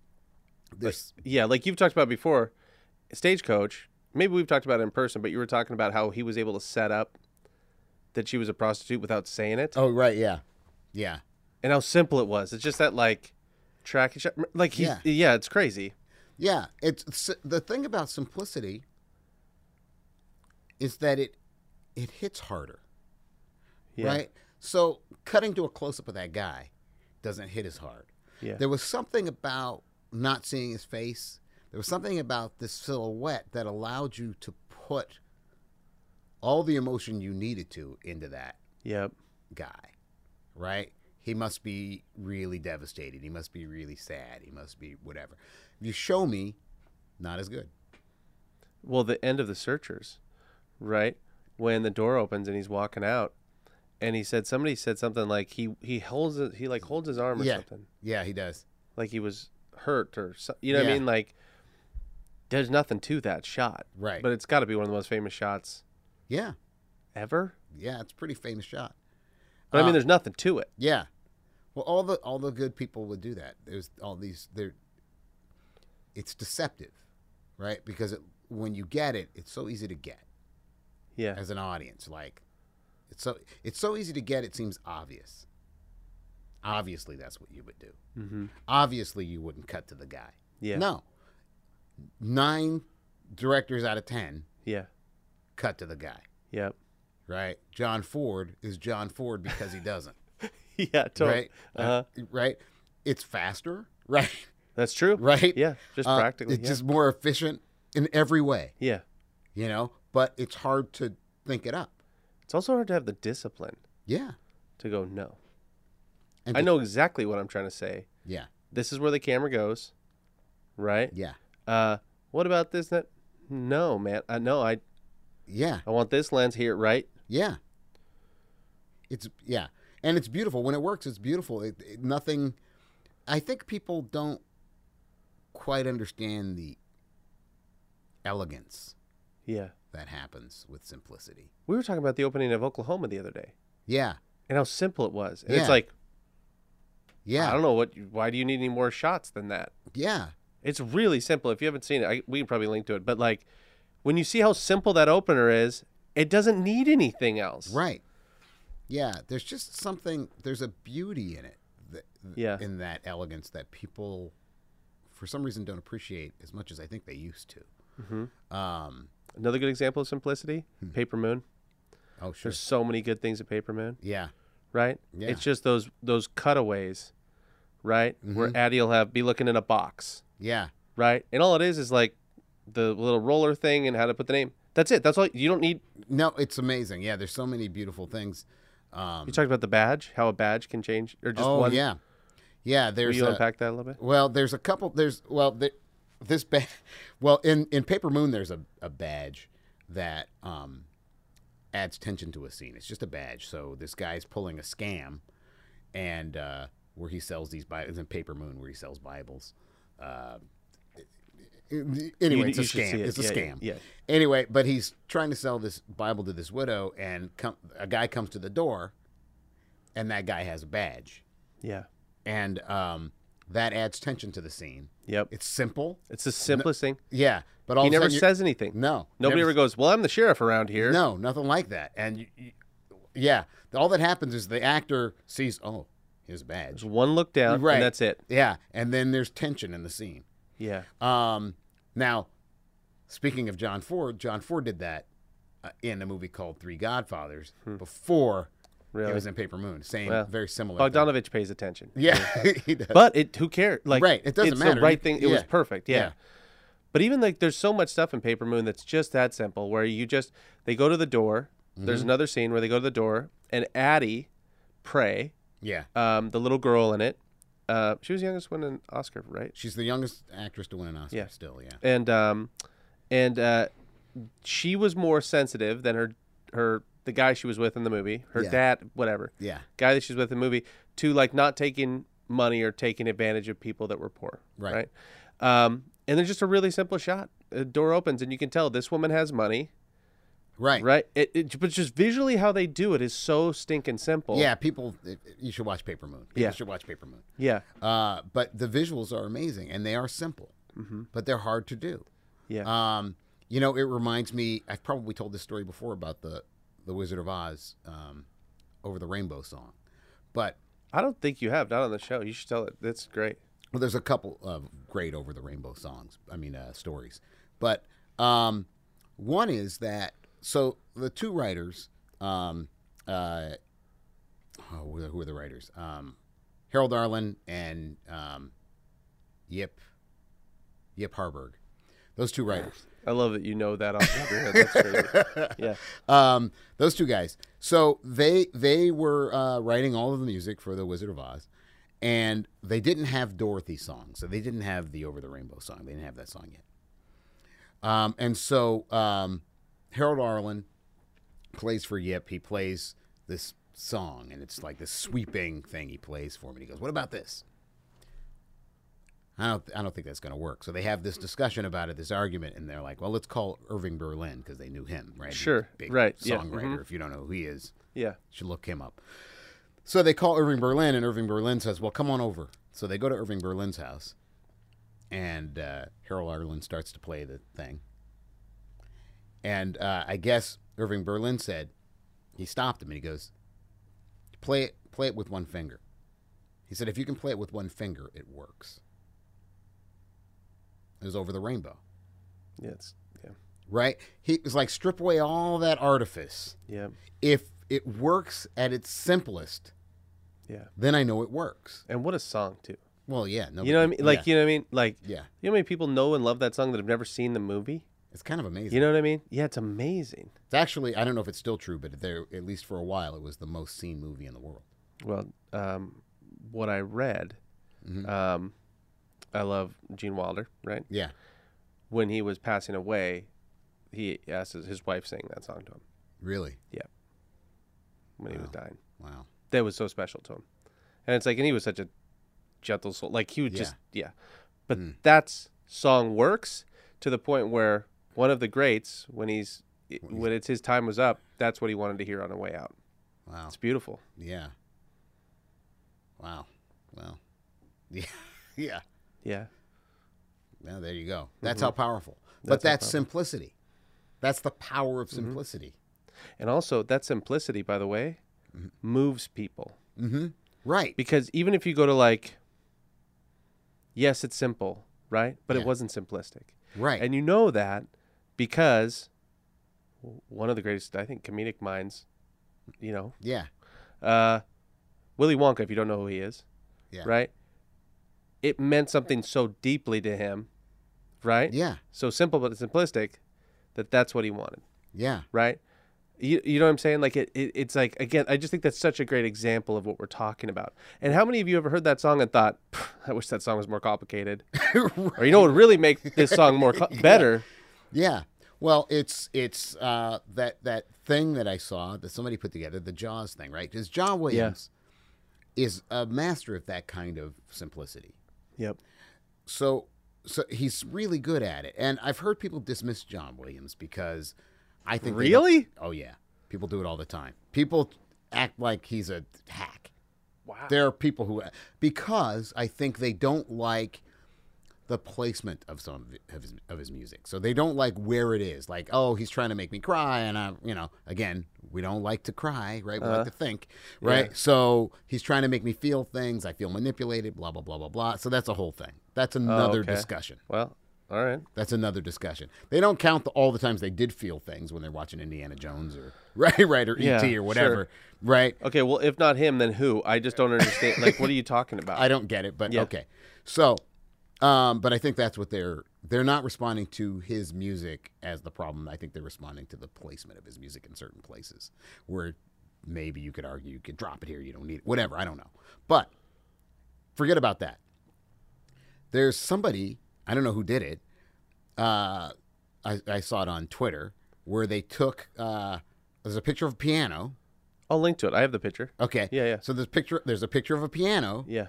This, yeah, like you've talked about before, Stagecoach. Maybe we've talked about it in person, but you were talking about how he was able to set up that she was a prostitute without saying it, oh right, yeah, yeah, and how simple it was. It's just that like tracking shot, like he's, Yeah. yeah, it's crazy. yeah. It's the thing about simplicity is that it it hits harder, Yeah. right? So cutting to a close up of that guy doesn't hit as hard. Yeah. There was something about not seeing his face. There was something about this silhouette that allowed you to put all the emotion you needed to into that Yep. guy, right? He must be really devastated. He must be really sad. He must be whatever. If you show me, not as good. Well, the end of the searchers, right? When the door opens and he's walking out, and he said somebody said something like he he holds it, he like holds his arm or yeah, something, yeah, he does. like he was hurt or so, you know what I mean? Like there's nothing to that shot, Right. But it's got to be one of the most famous shots Yeah, ever. yeah, it's a pretty famous shot. But I mean, Uh, there's nothing to it. Yeah. Well, all the all the good people would do that. There's all these. There. It's deceptive, right? Because it, when you get it, it's so easy to get Yeah, as an audience. Like, it's so it's so easy to get. It seems obvious. Obviously, that's what you would do. mm-hmm. Obviously, you wouldn't cut to the guy. yeah, No. Nine directors out of ten yeah, cut to the guy. yep, Right? John Ford is John Ford because he doesn't. yeah, totally. right? Uh-huh. Uh, right? It's faster, right? That's true. Right? Yeah, just Uh, practically. It's yeah. just more efficient in every way, yeah. you know. But it's hard to think it up. It's also hard to have the discipline Yeah. to go no. And I know exactly what I'm trying to say. Yeah. This is where the camera goes, right? Yeah. Uh, what about this? That no, man. I no, I Yeah. I want this lens here, right? Yeah. It's yeah, and it's beautiful when it works. It's beautiful. It, it- nothing. I think people don't quite understand the elegance Yeah. that happens with simplicity. We were talking about the opening of Oklahoma the other day Yeah. and how simple it was. And Yeah. it's like Yeah. I don't know what. Why do you need any more shots than that? Yeah. It's really simple. If you haven't seen it, I, we can probably link to it. But like, when you see how simple that opener is, it doesn't need anything else. Right. Yeah. There's just something. There's a beauty in it. That, Yeah. In that elegance that people, for some reason, don't appreciate as much as I think they used to. Mm-hmm. Um. Another good example of simplicity: Hmm. Paper Moon. Oh, sure. There's so many good things at Paper Moon, Yeah. right? Yeah. It's just those those cutaways, right? Where Mhm. Addie will have be looking in a box, Yeah. right? And all it is is like the little roller thing and how to put the name. That's it. That's all. You don't need. No, it's amazing. Yeah. There's so many beautiful things. Um. You talked about the badge, how a badge can change, or just oh one. yeah. Yeah. Will There's you a, unpack that a little bit? Well, there's a couple. There's well, the, this ba- well in in Paper Moon there's a, a badge that um adds tension to a scene. It's just a badge. So this guy's pulling a scam, and uh, where he sells these Bibles in Paper Moon, where he sells Bibles. Uh, anyway, You- it's a scam. it. It's a Yeah, yeah, scam. yeah. Anyway, but he's trying to sell this Bible to this widow, and come, a guy comes to the door, and that guy has a badge, Yeah. and um, that adds tension to the scene. Yep. It's simple. It's the simplest thing. Yeah, but all He never says anything. no. Nobody never- ever goes, "Well, I'm the sheriff around here." No, nothing like that. And you, you, yeah, all that happens is the actor sees, oh, his badge. There's one look down, Right. and that's it. Yeah, and then there's tension in the scene. Yeah. Um, now, speaking of John Ford, John Ford did that uh, in a movie called Three Godfathers before Hmm. Really. it was in Paper Moon. Same, Well, very similar. thing. Bogdanovich pays attention. Yeah, he does. But it who cares? Like Right, it doesn't it's matter. the right thing. It was perfect. Yeah. Yeah. But even like there's so much stuff in Paper Moon that's just that simple where you just they go to the door. Mm-hmm. There's another scene where they go to the door and Addie Pray, yeah, um, the little girl in it, uh, she was the youngest one in Oscar, right? she's the youngest actress to win an Oscar. Yeah. Still, yeah. And um, and uh, she was more sensitive than her her the guy she was with in the movie, her Yeah. dad, whatever. Yeah. guy that she's with in the movie to like not taking money or taking advantage of people that were poor. Right. Right. Um, and there's just a really simple shot. A door opens and you can tell this woman has money. Right. Right. It, it, but just visually how they do it is so stinking simple. Yeah, people, you should watch Paper Moon. People Yeah. should watch Paper Moon. Yeah. Uh, but the visuals are amazing and they are simple, but they're hard to do. Yeah. Um, you know, it reminds me. I've probably told this story before about the the Wizard of Oz um, over the Rainbow song, but I don't think you have. Not on the show. You should tell it. That's great. well, there's a couple of great over the Rainbow songs. I mean, uh, stories. But um, one is that so the two writers, um, uh, oh, who, are, who are the writers? Um, Harold Arlen and um, Yip Yip Harburg. Those two writers. I love that you know that off the top of your head. Yeah. Um, those two guys. So they they were uh, writing all of the music for the Wizard of Oz, and they didn't have Dorothy's song, so they didn't have the Over the Rainbow song. They didn't have that song yet. Um, and so um, Harold Arlen plays for Yip. He plays this song, and it's like this sweeping thing he plays for me. He goes, "What about this?" I don't, I don't think that's going to work. So they have this discussion about it, this argument, and they're like, well, let's call Irving Berlin because they knew him, right? Sure, big right, yeah, Songwriter. mhm. If you don't know who he is, Yeah. you should look him up. So they call Irving Berlin, and Irving Berlin says, well, come on over. So they go to Irving Berlin's house, and uh, Harold Arlen starts to play the thing. And uh, I guess Irving Berlin said, he stopped him and he goes, play it, play it with one finger. He said, if you can play it with one finger, it works. It was over the rainbow, Yeah. It's, yeah. right? He was like, strip away all that artifice. Yeah. If it works at its simplest, Yeah. then I know it works. And what a song too. Well, yeah, no, You know what I mean? Like yeah, you know what I mean? Like yeah, you know how many people know and love that song that have never seen the movie? It's kind of amazing. You know what I mean? Yeah, it's amazing. it's actually, I don't know if it's still true, but there, at least for a while, it was the most seen movie in the world. Well, um, what I read, Mhm. um, I love Gene Wilder, right? Yeah, When he was passing away, he asked his, his wife sang that song to him really. Yeah. When he was dying. Wow. That was so special to him. And it's like, and he was such a gentle soul. Like he would Yeah. just, yeah. But Mm. that's song works to the point where one of the greats, when he's, when it's his time was up, that's what he wanted to hear on the way out. Wow. It's beautiful. Yeah. Wow. Well. Yeah. yeah. Yeah. Well, there you go. That's how powerful. but Mm-hmm. That's how that's powerful. simplicity. That's the power of Mm-hmm. simplicity. And also, that simplicity, by the way, moves people. Mm-hmm. Right. Because even if you go to like, yes, it's simple, right? But Yeah. it wasn't simplistic. Right. And you know that because one of the greatest, I think, comedic minds, you know, yeah. uh, Willy Wonka, if you don't know who he is, Yeah. right? It meant something so deeply to him, right? Yeah. So simple but simplistic that that's what he wanted, Yeah. right? You, you know what I'm saying? Like it, it, it's like again, I just think that's such a great example of what we're talking about. And how many of you ever heard that song and thought, "I wish that song was more complicated," or you know, what would really make this song more co- better? Yeah. Well, it's it's uh, that that thing that I saw that somebody put together, the Jaws thing, right? Because John Williams is a master of that kind of simplicity. Yep. So so he's really good at it. And I've heard people dismiss John Williams because I think Really? Oh yeah. People do it all the time. People act like he's a hack. Wow. There are people who because I think they don't like the placement of some of his, of his music. So they don't like where it is. Like, oh, he's trying to make me cry, and I, you know, again, we don't like to cry, right? We like uh-huh. to think, right? yeah. So he's trying to make me feel things. I feel manipulated. Blah blah blah blah blah. So that's a whole thing. That's oh, another okay. discussion. Well, all right. That's another discussion. They don't count the, all the times they did feel things when they're watching Indiana Jones or right, right, or Yeah, ET or whatever, sure. right? Okay. Well, if not him, then who? I just don't understand. like, what are you talking about? I don't get it, but Yeah. okay. So, um, but I think that's what they're they're not responding to his music as the problem. I think they're responding to the placement of his music in certain places where maybe you could argue you could drop it here, you don't need it, whatever. I don't know, but forget about that. There's somebody I don't know who did it. Uh, I, I saw it on Twitter where they took uh, there's a picture of a piano. I'll link to it. I have the picture. Okay. Yeah, yeah. So there's picture. There's a picture of a piano Yeah.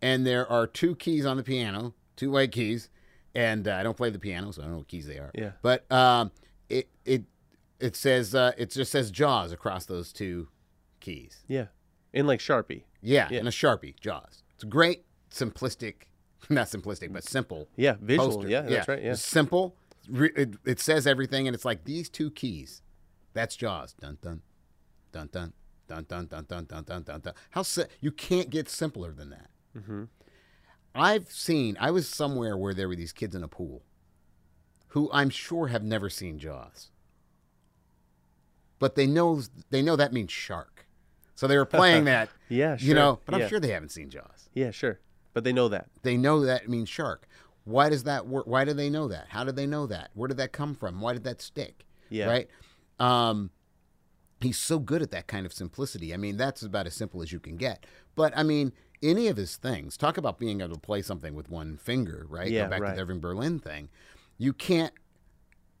and there are two keys on the piano, two white keys, and uh, I don't play the piano, so I don't know what keys they are. Yeah. But um, it it it says uh, it just says Jaws across those two keys. Yeah, in like Sharpie. Yeah, yeah. in a Sharpie, Jaws. It's a great, simplistic, not simplistic, but simple. Yeah, visual. Poster. Yeah, that's yeah. right. Yeah, it's simple. It, it says everything, and it's like these two keys. That's Jaws. Dun dun, dun dun, dun dun dun dun dun dun dun. How si- you can't get simpler than that. Mm-hmm. I've seen. I was somewhere where there were these kids in a pool, who I'm sure have never seen Jaws, but they know they know that means shark, so they were playing that. Yeah. Sure. You know, but I'm yeah. sure they haven't seen Jaws. Yeah. Sure. But they know that. They know that means shark. Why does that work? Why do they know that? How did they know that? Where did that come from? Why did that stick? Yeah. Right. Um, he's so good at that kind of simplicity. I mean, that's about as simple as you can get. But I mean, any of his things. Talk about being able to play something with one finger, right? Yeah, Go back right. to the Irving Berlin thing. You can't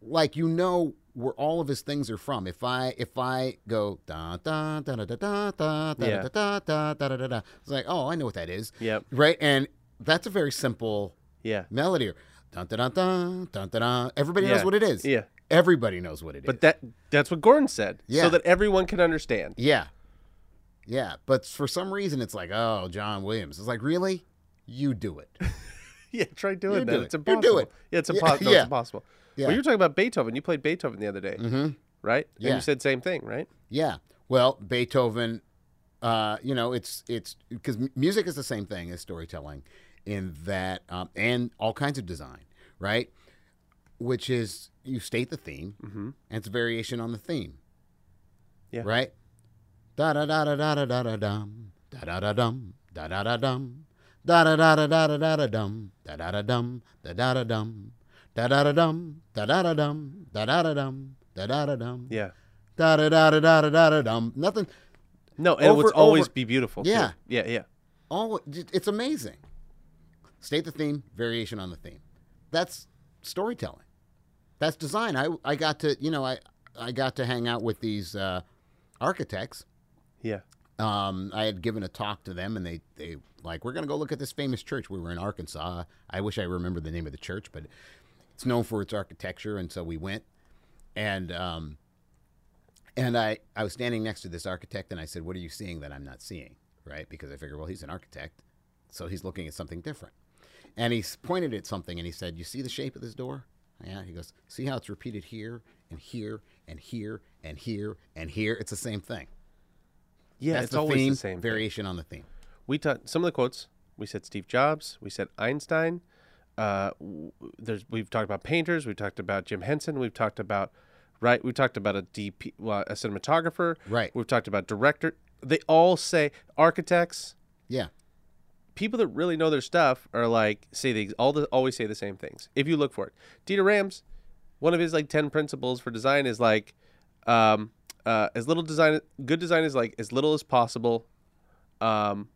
like you know where all of his things are from. If I if I go da da da da da da da da da da da da da da, it's like oh I know what that is. Yep. Right, and that's a very simple yeah melody. Da da da da da da. Everybody knows what it is. Yeah. Everybody knows what it is. but. But that that's what Gordon said. Yeah. So that everyone can understand. Yeah. Yeah. But for some reason, it's like, oh, John Williams. It's like, really? You do it. Yeah, try doing You that. do It's it. You do it. Yeah, it's Yeah, impossible. No, yeah. it's impossible. Yeah. Well, you were talking about Beethoven. You played Beethoven the other day, hmm right? And Yeah. you said same thing, right? Yeah. Well, Beethoven, uh, you know, it's, it's, because music is the same thing as storytelling in that, um, and all kinds of design, right? Which is you state the theme Mm-hmm. and it's a variation on the theme. Yeah. Right? Da da da da da da da da dum. Da da da dum. Da da da dum. Da da da da da da da da dum. Da da da dum. Da da da dum. Da da da dum. Da da da dum. Da da da dum. Da da da dum. Yeah. Da da da da da da da da dum. Nothing. No, and it would always over- be beautiful. too. Yeah. Yeah. Yeah. All it's amazing. State the theme, variation on the theme. That's storytelling. That's design. I I got to you know I I got to hang out with these uh, architects. Yeah. Um, I had given a talk to them, and they they like we're gonna go look at this famous church. We were in Arkansas. I wish I remember the name of the church, but it's known for its architecture, and so we went. And um, and I I was standing next to this architect, and I said, "What are you seeing that I'm not seeing?" Right? Because I figured, well, he's an architect, so he's looking at something different. And he pointed at something, and he said, "You see the shape of this door?" Yeah. He goes, "See how it's repeated here and here and here and here and here? It's the same thing." Yeah. That's it's the always theme, the same. thing. variation on the theme. We taught some of the quotes. We said Steve Jobs. We said Einstein. Uh, there's we've talked about painters. We've talked about Jim Henson. We've talked about right. We've talked about a DP, well, a cinematographer. Right. We've talked about director. They all say architects. Yeah. People that really know their stuff are like say the all the always say the same things. If you look for it, Dieter Rams, one of his like ten principles for design is like, um, uh, as little design, good design is like as little as possible. Um,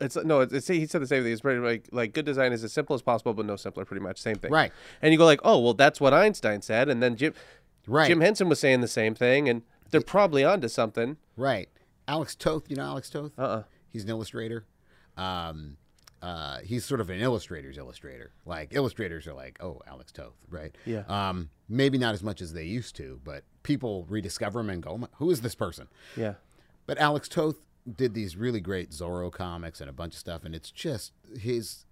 it's no, it's, it's he said the same thing. It's pretty like like good design is as simple as possible, but no simpler. Pretty much same thing. Right. And you go like, oh well, that's what Einstein said, and then Jim Right. Jim Henson was saying the same thing, and they're probably onto something. Right. Alex Toth, you know Alex Toth? Uh uh He's an illustrator. Um, uh, he's sort of an illustrator's illustrator. Like illustrators are like, oh, Alex Toth, right? Yeah. Um, maybe not as much as they used to, but people rediscover him and go, "Oh who is this person? Yeah. But Alex Toth did these really great Zorro comics and a bunch of stuff, and it's just his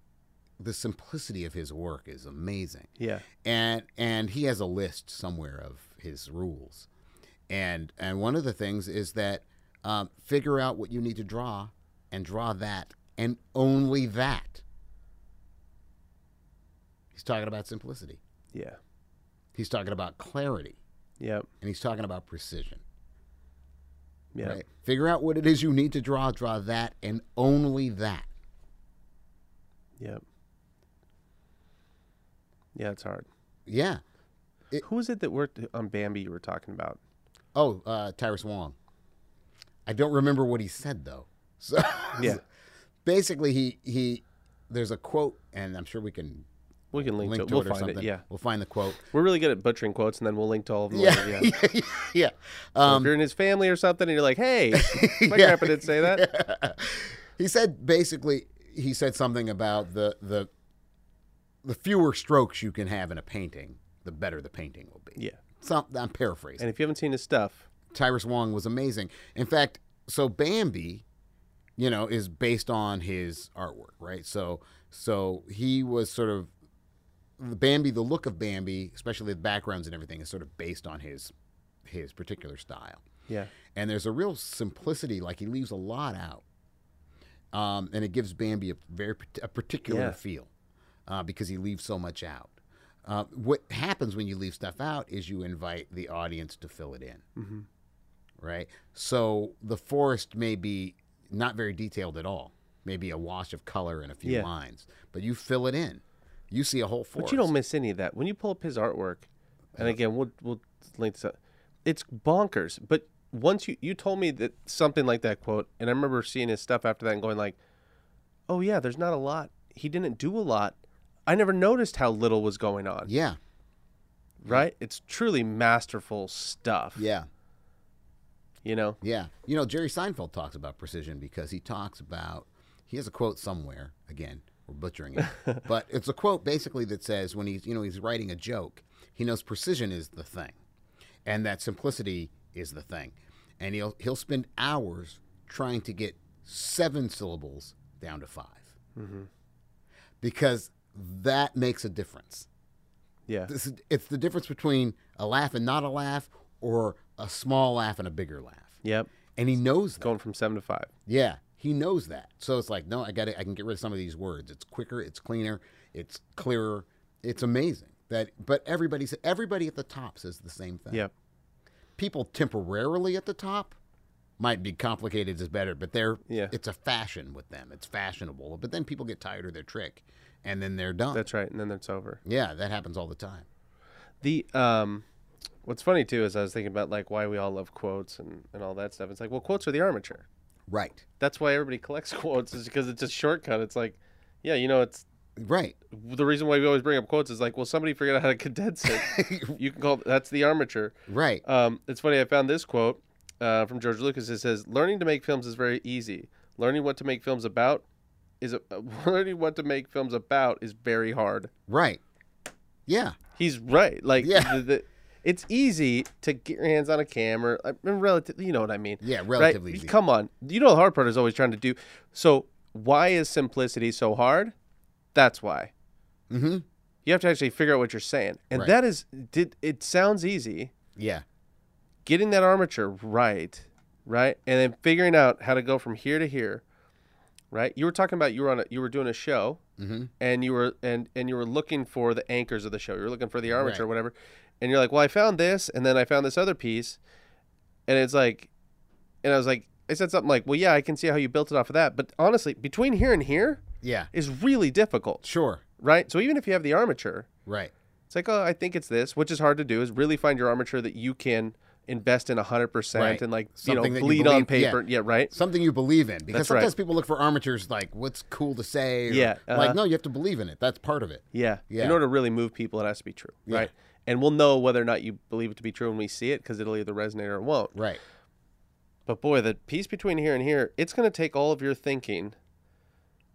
the simplicity of his work is amazing. Yeah. And and he has a list somewhere of his rules, and and one of the things is that um, figure out what you need to draw, and draw that, and only that. He's talking about simplicity. Yeah. He's talking about clarity, Yep. and he's talking about precision. Yeah. Right? Figure out what it is you need to draw, draw that, and only that. Yep. Yeah, it's hard. Yeah. Who was it that worked on Bambi you were talking about? Oh, uh, Tyrus Wong. I don't remember what he said though. So Yeah. Basically, he he there's a quote, and I'm sure we can We can link, link to it. to We'll it or find something. it. Yeah. we'll find the quote. We're really good at butchering quotes, and then we'll link to all of them. Yeah, later, yeah. yeah, yeah. So Um, if you're in his family or something, and you're like, "Hey, my Yeah. grandpa didn't say that." he said basically he said something about the the the fewer strokes you can have in a painting, the better the painting will be. Yeah. Some, I'm paraphrasing. And if you haven't seen his stuff, Tyrus Wong was amazing. In fact, so Bambi, you know, is based on his artwork, right? So so he was sort of the Bambi, the look of Bambi, especially the backgrounds and everything, is sort of based on his his particular style. yeah, And there's a real simplicity, like he leaves a lot out, um, and it gives Bambi a very a particular Yeah. feel uh, because he leaves so much out. Uh, what happens when you leave stuff out is you invite the audience to fill it in, right? So the forest may be not very detailed at all, maybe a wash of color and a few Yeah. lines, but you fill it in. You see a whole forest. But you don't miss any of that when you pull up his artwork. And again, we'll we'll link this up. It's bonkers. But once you you told me that something like that quote, and I remember seeing his stuff after that and going like, "Oh yeah, there's not a lot. He didn't do a lot. I never noticed how little was going on." Yeah, Right? It's truly masterful stuff. yeah. You know. Yeah. You know, Jerry Seinfeld talks about precision because he talks about, he has a quote somewhere, again, we're butchering it, but it's a quote basically that says when he's, you know, he's writing a joke, he knows precision is the thing and that simplicity is the thing. And he'll, he'll spend hours trying to get seven syllables down to 5 mm-hmm. because that makes a difference. Yeah. Is, it's the difference between a laugh and not a laugh or a small laugh and a bigger laugh. Yep. And he knows that. Going from seven to five. Yeah, he knows that. So it's like, no, I got to I can get rid of some of these words. It's quicker, it's cleaner, it's clearer. It's amazing that but everybody everybody at the top says the same thing. Yep. People temporarily at the top might be complicated is better, but they're Yeah. it's a fashion with them. It's fashionable. But then people get tired of their trick and then they're done. That's right. And then it's over. yeah, that happens all the time. The um, what's funny too is I was thinking about like why we all love quotes and, and all that stuff. It's like, well, quotes are the armature. Right. That's why everybody collects quotes is because it's a shortcut. It's like, yeah, you know, it's Right. the reason why we always bring up quotes is like, well, somebody figured out how to condense it. you can call that's the armature. Right. Um, it's funny. I found this quote uh, from George Lucas. It says, "Learning to make films is very easy. Learning what to make films about is a, learning what to make films about is very hard." Right. Yeah. He's right. Like, Yeah. the, the, it's easy to get your hands on a camera. I mean, relatively, you know what I mean. Yeah, right? relatively easy. Come on. You know the hard part is always trying to do. So why is simplicity so hard? That's why. Mm-hmm. You have to actually figure out what you're saying, and Right. that is. Did it sounds easy? Yeah. getting that armature right, right, and then figuring out how to go from here to here, right? You were talking about you were on a, you were doing a show, Mhm. and you were and and you were looking for the anchors of the show. You were looking for the armature, Right. or whatever, and you're like, well, I found this, and then I found this other piece, and it's like, and I was like, I said something like, well, yeah, I can see how you built it off of that, but honestly, between here and here Yeah. is really difficult, Sure. right? So even if you have the armature, Right. it's like, oh, I think it's this, which is hard to do, is really find your armature that you can invest in 100% Right. and like, Something you know, you bleed on believe- yeah. paper. Yeah, right? Something you believe in. Because That's right. sometimes people look for armatures like what's cool to say. or- Yeah, Like, uh-huh. no, you have to believe in it. That's part of it. Yeah. Yeah. In order to really move people, it has to be true, Yeah. right? And we'll know whether or not you believe it to be true when we see it because it'll either resonate or it won't. Right. But boy, the piece between here and here, it's going to take all of your thinking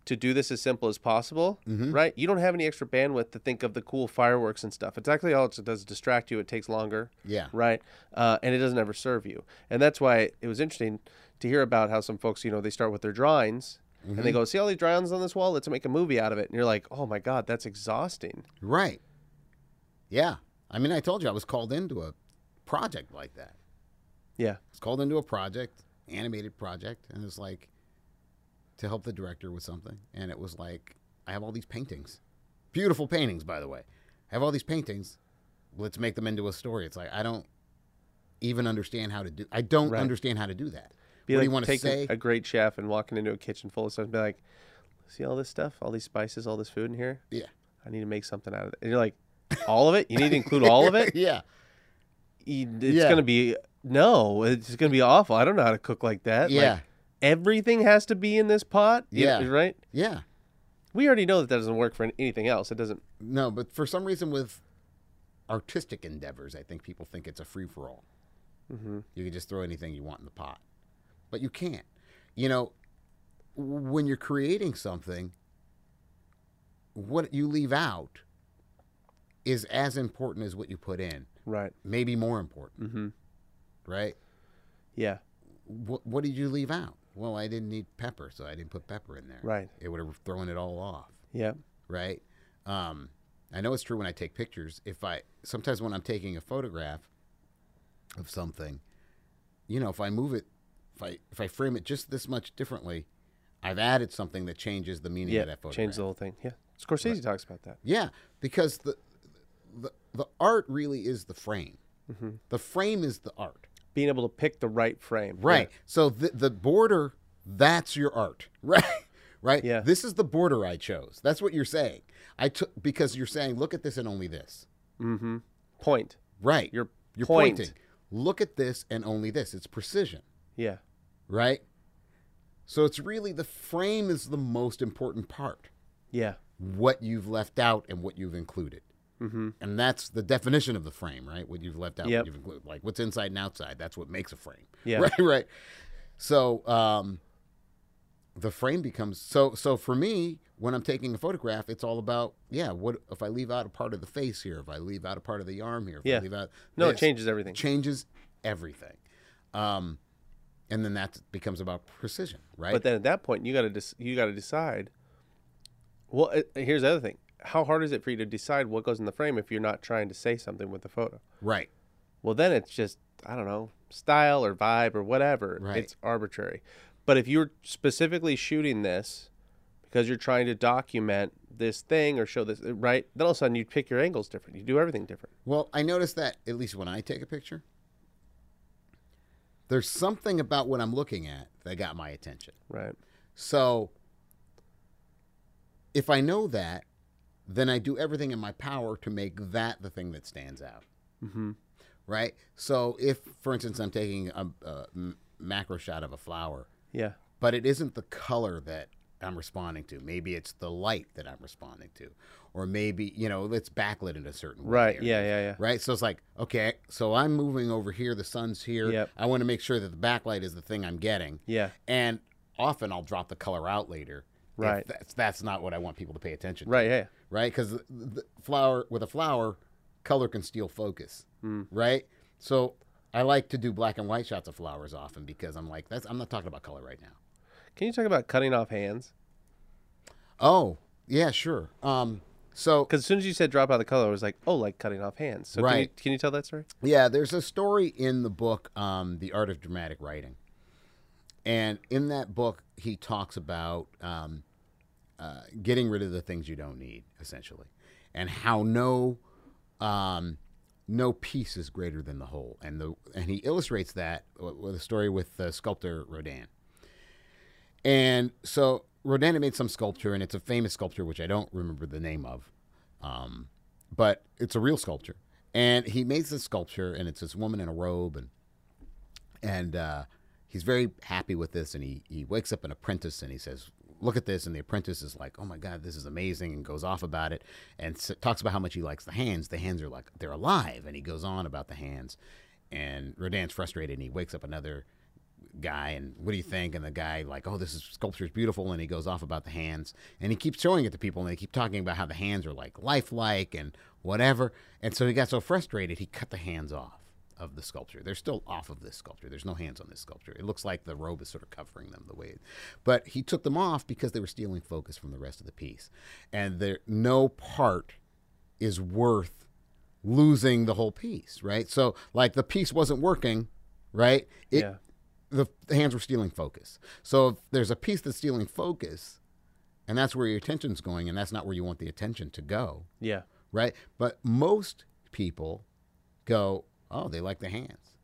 to do this as simple as possible, Mm-hmm. right? You don't have any extra bandwidth to think of the cool fireworks and stuff. It's actually all it does is distract you. It takes longer. Yeah. right? Uh, and it doesn't ever serve you. And that's why it was interesting to hear about how some folks, you know, they start with their drawings and Mm-hmm. they go, see all these drawings on this wall? Let's make a movie out of it. And you're like, oh my God, that's exhausting. Right. Yeah. I mean, I told you I was called into a project like that. Yeah. I was called into a project, animated project, and it was like to help the director with something. And it was like, I have all these paintings. Beautiful paintings, by the way. I have all these paintings. Let's make them into a story. It's like, I don't even understand how to do I don't Right. understand how to do that. Be what like do you want to say? a great chef and walking into a kitchen full of stuff and be like, see all this stuff, all these spices, all this food in here? yeah. I need to make something out of it. And you're like, all of it? You need to include all of it? yeah. You- It's Yeah. going to be, no, it's going to be awful. I don't know how to cook like that. Like, Yeah. everything has to be in this pot? You- Yeah. right? Yeah. We already know that that doesn't work for anything else. It doesn't. No, but for some reason with artistic endeavors, I think people think it's a free for all. Mm-hmm. You can just throw anything you want in the pot, but you can't. You know, when you're creating something, what you leave out is as important as what you put in, Right. maybe more important, Mm-hmm. right? Yeah. What, what did you leave out? Well, I didn't need pepper, so I didn't put pepper in there. Right. It would have thrown it all off. Yeah. right? Um, I know it's true when I take pictures. If I sometimes when I'm taking a photograph of something, you know, if I move it, if I if I frame it just this much differently, I've added something that changes the meaning Yeah. of that photograph. Change the whole thing. Yeah. Scorsese talks about that. Yeah, because the the the art really is the frame. Mm-hmm. The frame is the art. Being able to pick the right frame. Right. So the the border, that's your art. Right. right? Yeah. This is the border I chose. That's what you're saying. I took because you're saying, look at this and only this. Mm-hmm. Point. Right. Your you're point. pointing. Look at this and only this. It's precision, Yeah. right? So it's really the frame is the most important part. Yeah. What you've left out and what you've included. Mm-hmm. And that's the definition of the frame, right? What you've left out, Yep. what you've included. Like what's inside and outside. That's what makes a frame. Yeah. Right, right. So um, the frame becomes so so for me, when I'm taking a photograph, it's all about, yeah, what if I leave out a part of the face here, if I leave out a part of the arm here, if Yeah. I leave out No, it changes everything. changes everything. Um, and then that becomes about precision, right? But then at that point, you got to you got to decide. Well, uh, here's the other thing: how hard is it for you to decide what goes in the frame if you're not trying to say something with the photo? right. Well, then it's just I don't know style or vibe or whatever. Right. It's arbitrary. But if you're specifically shooting this because you're trying to document this thing or show this right, then all of a sudden you pick your angles different. You do everything different. Well, I noticed that at least when I take a picture, there's something about what I'm looking at that got my attention. Right. So if I know that, then I do everything in my power to make that the thing that stands out. Mm-hmm. Right. So if, for instance, I'm taking a, macro shot of a flower, Yeah. but it isn't the color that I'm responding to. Maybe it's the light that I'm responding to, or maybe you know it's backlit in a certain way. Right. Yeah. Yeah. Yeah. Right. So it's like, okay, so I'm moving over here. The sun's here. Yep. I want to make sure that the backlight is the thing I'm getting. Yeah. And often I'll drop the color out later. Right. That's that's not what I want people to pay attention. to, Right. Yeah. Right. Because flower with a flower, color can steal focus. Hmm. Right. So I like to do black and white shots of flowers often because I'm like, that's I'm not talking about color right now. Can you talk about cutting off hands? Oh yeah, sure. Um. So Because as soon as you said drop out the color, I was like, oh, like cutting off hands. So can you, Right. can you tell that story? Yeah, there's a story in the book, um, The Art of Dramatic Writing. And in that book, he talks about um, uh, getting rid of the things you don't need, essentially, and how no um, no piece is greater than the whole. And the and he illustrates that with a story with the sculptor Rodin. And so Rodin had made some sculpture, and it's a famous sculpture which I don't remember the name of, um, but it's a real sculpture. And he makes this sculpture, and it's this woman in a robe, and and uh, he's very happy with this. And he he wakes up an apprentice, and he says, "Look at this." And the apprentice is like, "Oh my God, this is amazing," and goes off about it, and s- talks about how much he likes the hands. The hands are like they're alive, and he goes on about the hands. And Rodin's frustrated, and he wakes up another guy and what do you think and the guy like oh this is sculpture is beautiful and he goes off about the hands and he keeps showing it to people and they keep talking about how the hands are like lifelike and whatever and so he got so frustrated he cut the hands off of the sculpture they're still off of this sculpture there's no hands on this sculpture it looks like the robe is sort of covering them the way but he took them off because they were stealing focus from the rest of the piece and there no part is worth losing the whole piece right so like the piece wasn't working right it yeah. the, the hands were stealing focus. So if there's a piece that's stealing focus, and that's where your attention's going, and that's not where you want the attention to go, Yeah. right? But most people go, oh, they like the hands.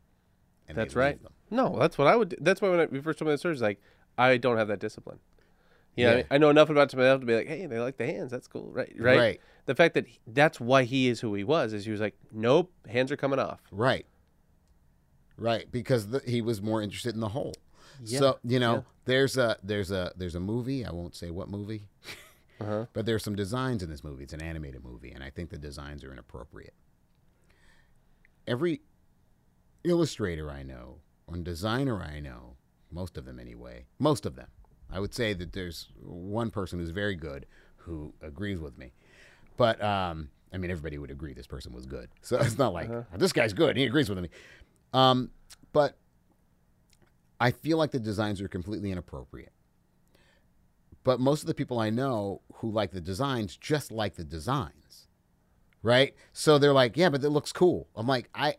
And That's right. No, that's what I would. do. That's why when I, first told me the story, like I don't have that discipline. You know, Yeah. I know enough about somebody else to be like, hey, they like the hands. That's cool, right? Right. Right. The fact that he- that's why he is who he was is he was like, nope, hands are coming off. Right. Right, because the, he was more interested in the whole. Yeah, So you know, yeah. there's a there's a there's a movie. I won't say what movie, Uh-huh. but there's some designs in this movie. It's an animated movie, and I think the designs are inappropriate. Every illustrator I know, or designer I know, most of them anyway, most of them, I would say that there's one person who's very good who agrees with me. But um, I mean, everybody would agree this person was good. So it's not like this guy's good. He agrees with me. Um, but I feel like the designs are completely inappropriate. But most of the people I know who like the designs just like the designs, right? So they're like, yeah, but it looks cool. I'm like, I,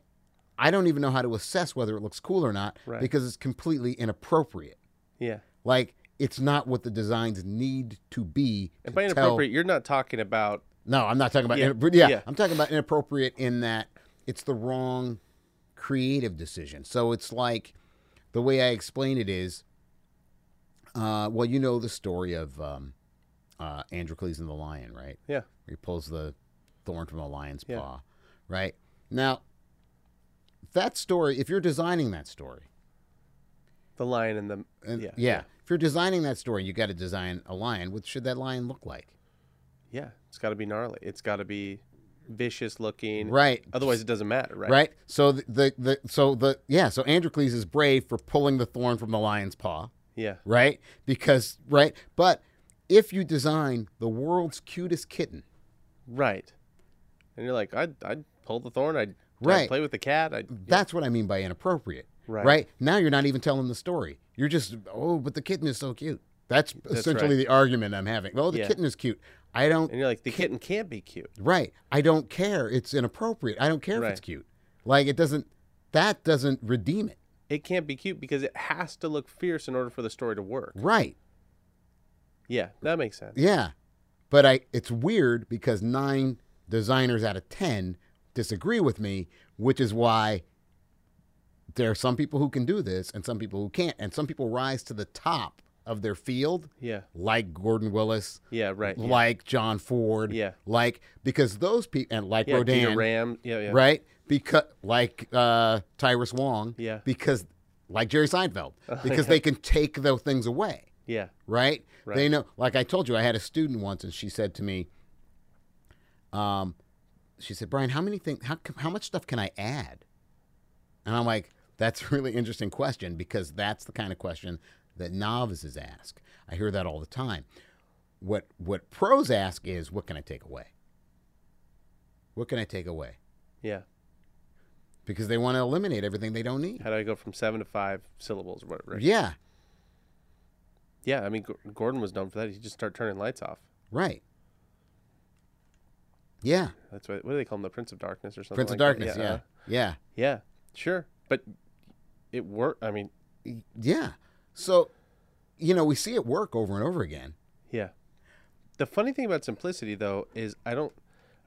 I don't even know how to assess whether it looks cool or not Right. because it's completely inappropriate. Yeah. Like it's not what the designs need to be. And by tell- inappropriate, you're not talking about. no, I'm not talking about. Yeah, Yeah, yeah, yeah. I'm talking about inappropriate in that it's the wrong creative decision. So it's like the way I explain it is, Uh, well, you know the story of um, uh, Androcles and the lion, right? Yeah. He pulls the thorn from a lion's Yeah. paw, right? Now, that story, if you're designing that story, The lion and the uh, and yeah, yeah, if you're designing that story, you got to design a lion. What should that lion look like? yeah. It's got to be gnarly. It's got to be vicious looking. Right. Otherwise, it doesn't matter, right? Right. So the, the the so the yeah so Androcles is brave for pulling the thorn from the lion's paw, Yeah. right? Because right, but if you design the world's cutest kitten, Right. And you're like, I'd, I'd pull the thorn. I'd, I'd play with the cat. I'd, that's what I mean by inappropriate. Right. Now you're not even telling the story. You're just oh, but the kitten is so cute. That's, essentially right. the argument I'm having. Well, the Yeah. kitten is cute. I don't. and you're like, the kitten can't be cute. Right. I don't care. It's inappropriate. I don't care if it's cute. Like it doesn't. That doesn't redeem it. It can't be cute because it has to look fierce in order for the story to work. Right. Yeah, that makes sense. Yeah. But I it's weird because 9 designers out of 10 disagree with me, which is why there are some people who can do this and some people who can't and some people rise to the top of their field Yeah. like Gordon Willis, Yeah. Right. Yeah. like John Ford, Yeah. like because those people and like yeah, Peter Rodin, Ram. Yeah. Yeah. right? Because like uh, Tyrus Wong, Yeah. because like Jerry Seinfeld, because they can take those things away Yeah. right? Right. They know. Like I told you, I had a student once, and she said to me, um, she said, Brian, how many things? How how much stuff can I add? And I'm like, that's a really interesting question because that's the kind of question that novices ask. I hear that all the time. What what pros ask is, what can I take away? What can I take away? Yeah. Because they want to eliminate everything they don't need. How do I go from seven to five syllables or whatever? Yeah, Yeah. I mean, G- Gordon was known for that. He just started turning lights off. right. Yeah, That's what. What do they call him? The Prince of Darkness or something. Prince of like that? Darkness. Yeah, uh, yeah. yeah. Sure. But it worked. I mean, Yeah. So, you know, we see it work over and over again. Yeah. The funny thing about simplicity, though, is I don't.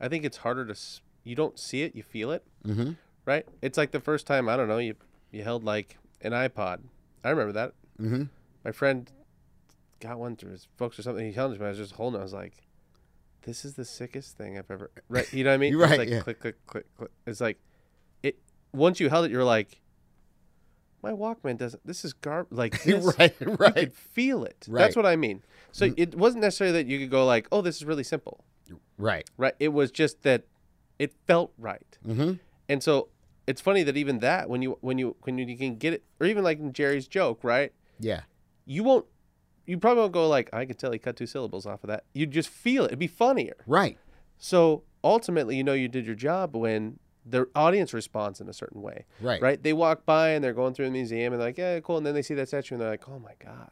I think it's harder to. You don't see it, you feel it, Mm-hmm. right? It's like the first time I don't know you you held like an iPod. I remember that. Mm-hmm. My friend got one through his folks or something. He to me. I was just holding. it. I was like, "This is the sickest thing I've ever." Right? You know what I mean? You're It's right, like yeah. click, click, click, click. It's like it. Once you held it, you're like, "My Walkman doesn't. This is garb. Like this, right, you right. could feel it. Right. Mm. That's what I mean. So it wasn't necessarily that you could go like, "Oh, this is really simple," Right. right? It was just that it felt right. Mm-hmm. And so it's funny that even that, when you when you when you can get it, or even like in Jerry's joke, right? Yeah. You won't. You probably won't go like, "I can tell he cut two syllables off of that." You'd just feel it. It'd be funnier. Right. So ultimately, you know, you did your job when the audience responds in a certain way, Right. right? They walk by and they're going through the museum and they're like, "Yeah, cool," and then they see that statue and they're like, "Oh my god."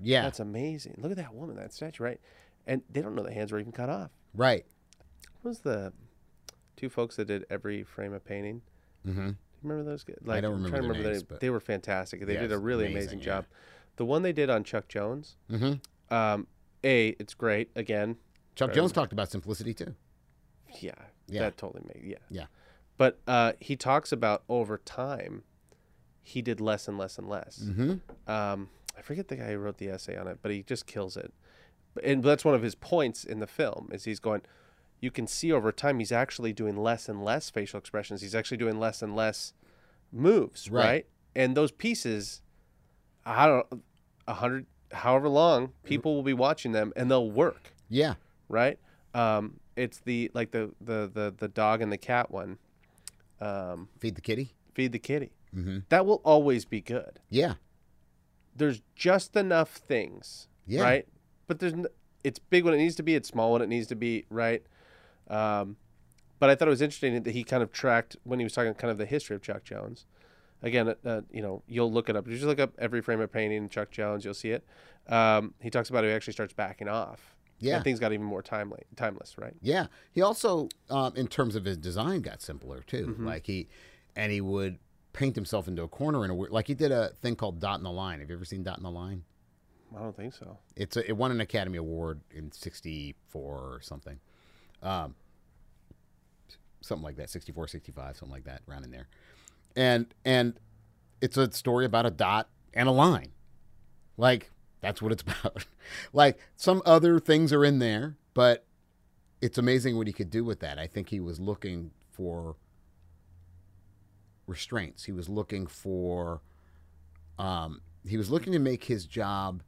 Yeah. That's amazing. Look at that woman, that statue, right? And they don't know the hands were even cut off. right. What was the two folks that did Every Frame a Painting? Mm-hmm. Remember those? guys? Like, don't I'm remember trying to their remember names, their- but- They were fantastic. They Yeah, did a really amazing, amazing yeah. job. The one they did on Chuck Jones, Mm-hmm. um, a, it's great. Again, Chuck Right. Jones talked about simplicity too. yeah, Yeah. that totally made yeah. Yeah. But uh, he talks about over time, he did less and less and less. Mm-hmm. um, I forget the guy who wrote the essay on it, but he just kills it. And that's one of his points in the film is he's going. You can see over time he's actually doing less and less facial expressions. He's actually doing less and less moves, Right. right? And those pieces, I don't, a hundred, however long, people will be watching them and they'll work, Yeah. right? Um, it's the like the the the the dog and the cat one. Um, Feed the kitty. feed the kitty. Mm-hmm. That will always be good. Yeah. there's just enough things, Yeah. right? But there's n- it's big when it needs to be, it's small when it needs to be, right? Um, but I thought it was interesting that he kind of tracked when he was talking kind of the history of Chuck Jones. Again, uh, you know, you'll look it up. You just look up Every Frame a Painting Chuck Jones, you'll see it. Um, he talks about how he actually starts backing off. Yeah. and things got even more timely, timeless, right? Yeah. He also, um, in terms of his design, got simpler too. Mm-hmm. Like he, and he would paint himself into a corner in a weird. Like he did a thing called Dot and the Line. Have you ever seen Dot and the Line? I don't think so. It's a, it won an Academy Award in '64 or something, um, something like that, 64, 65, something like that, around in there. And and it's a story about a dot and a line. Like That's what it's about. like some other things are in there, but it's amazing what he could do with that. I think he was looking for restraints. He was looking for um, he was looking to make his job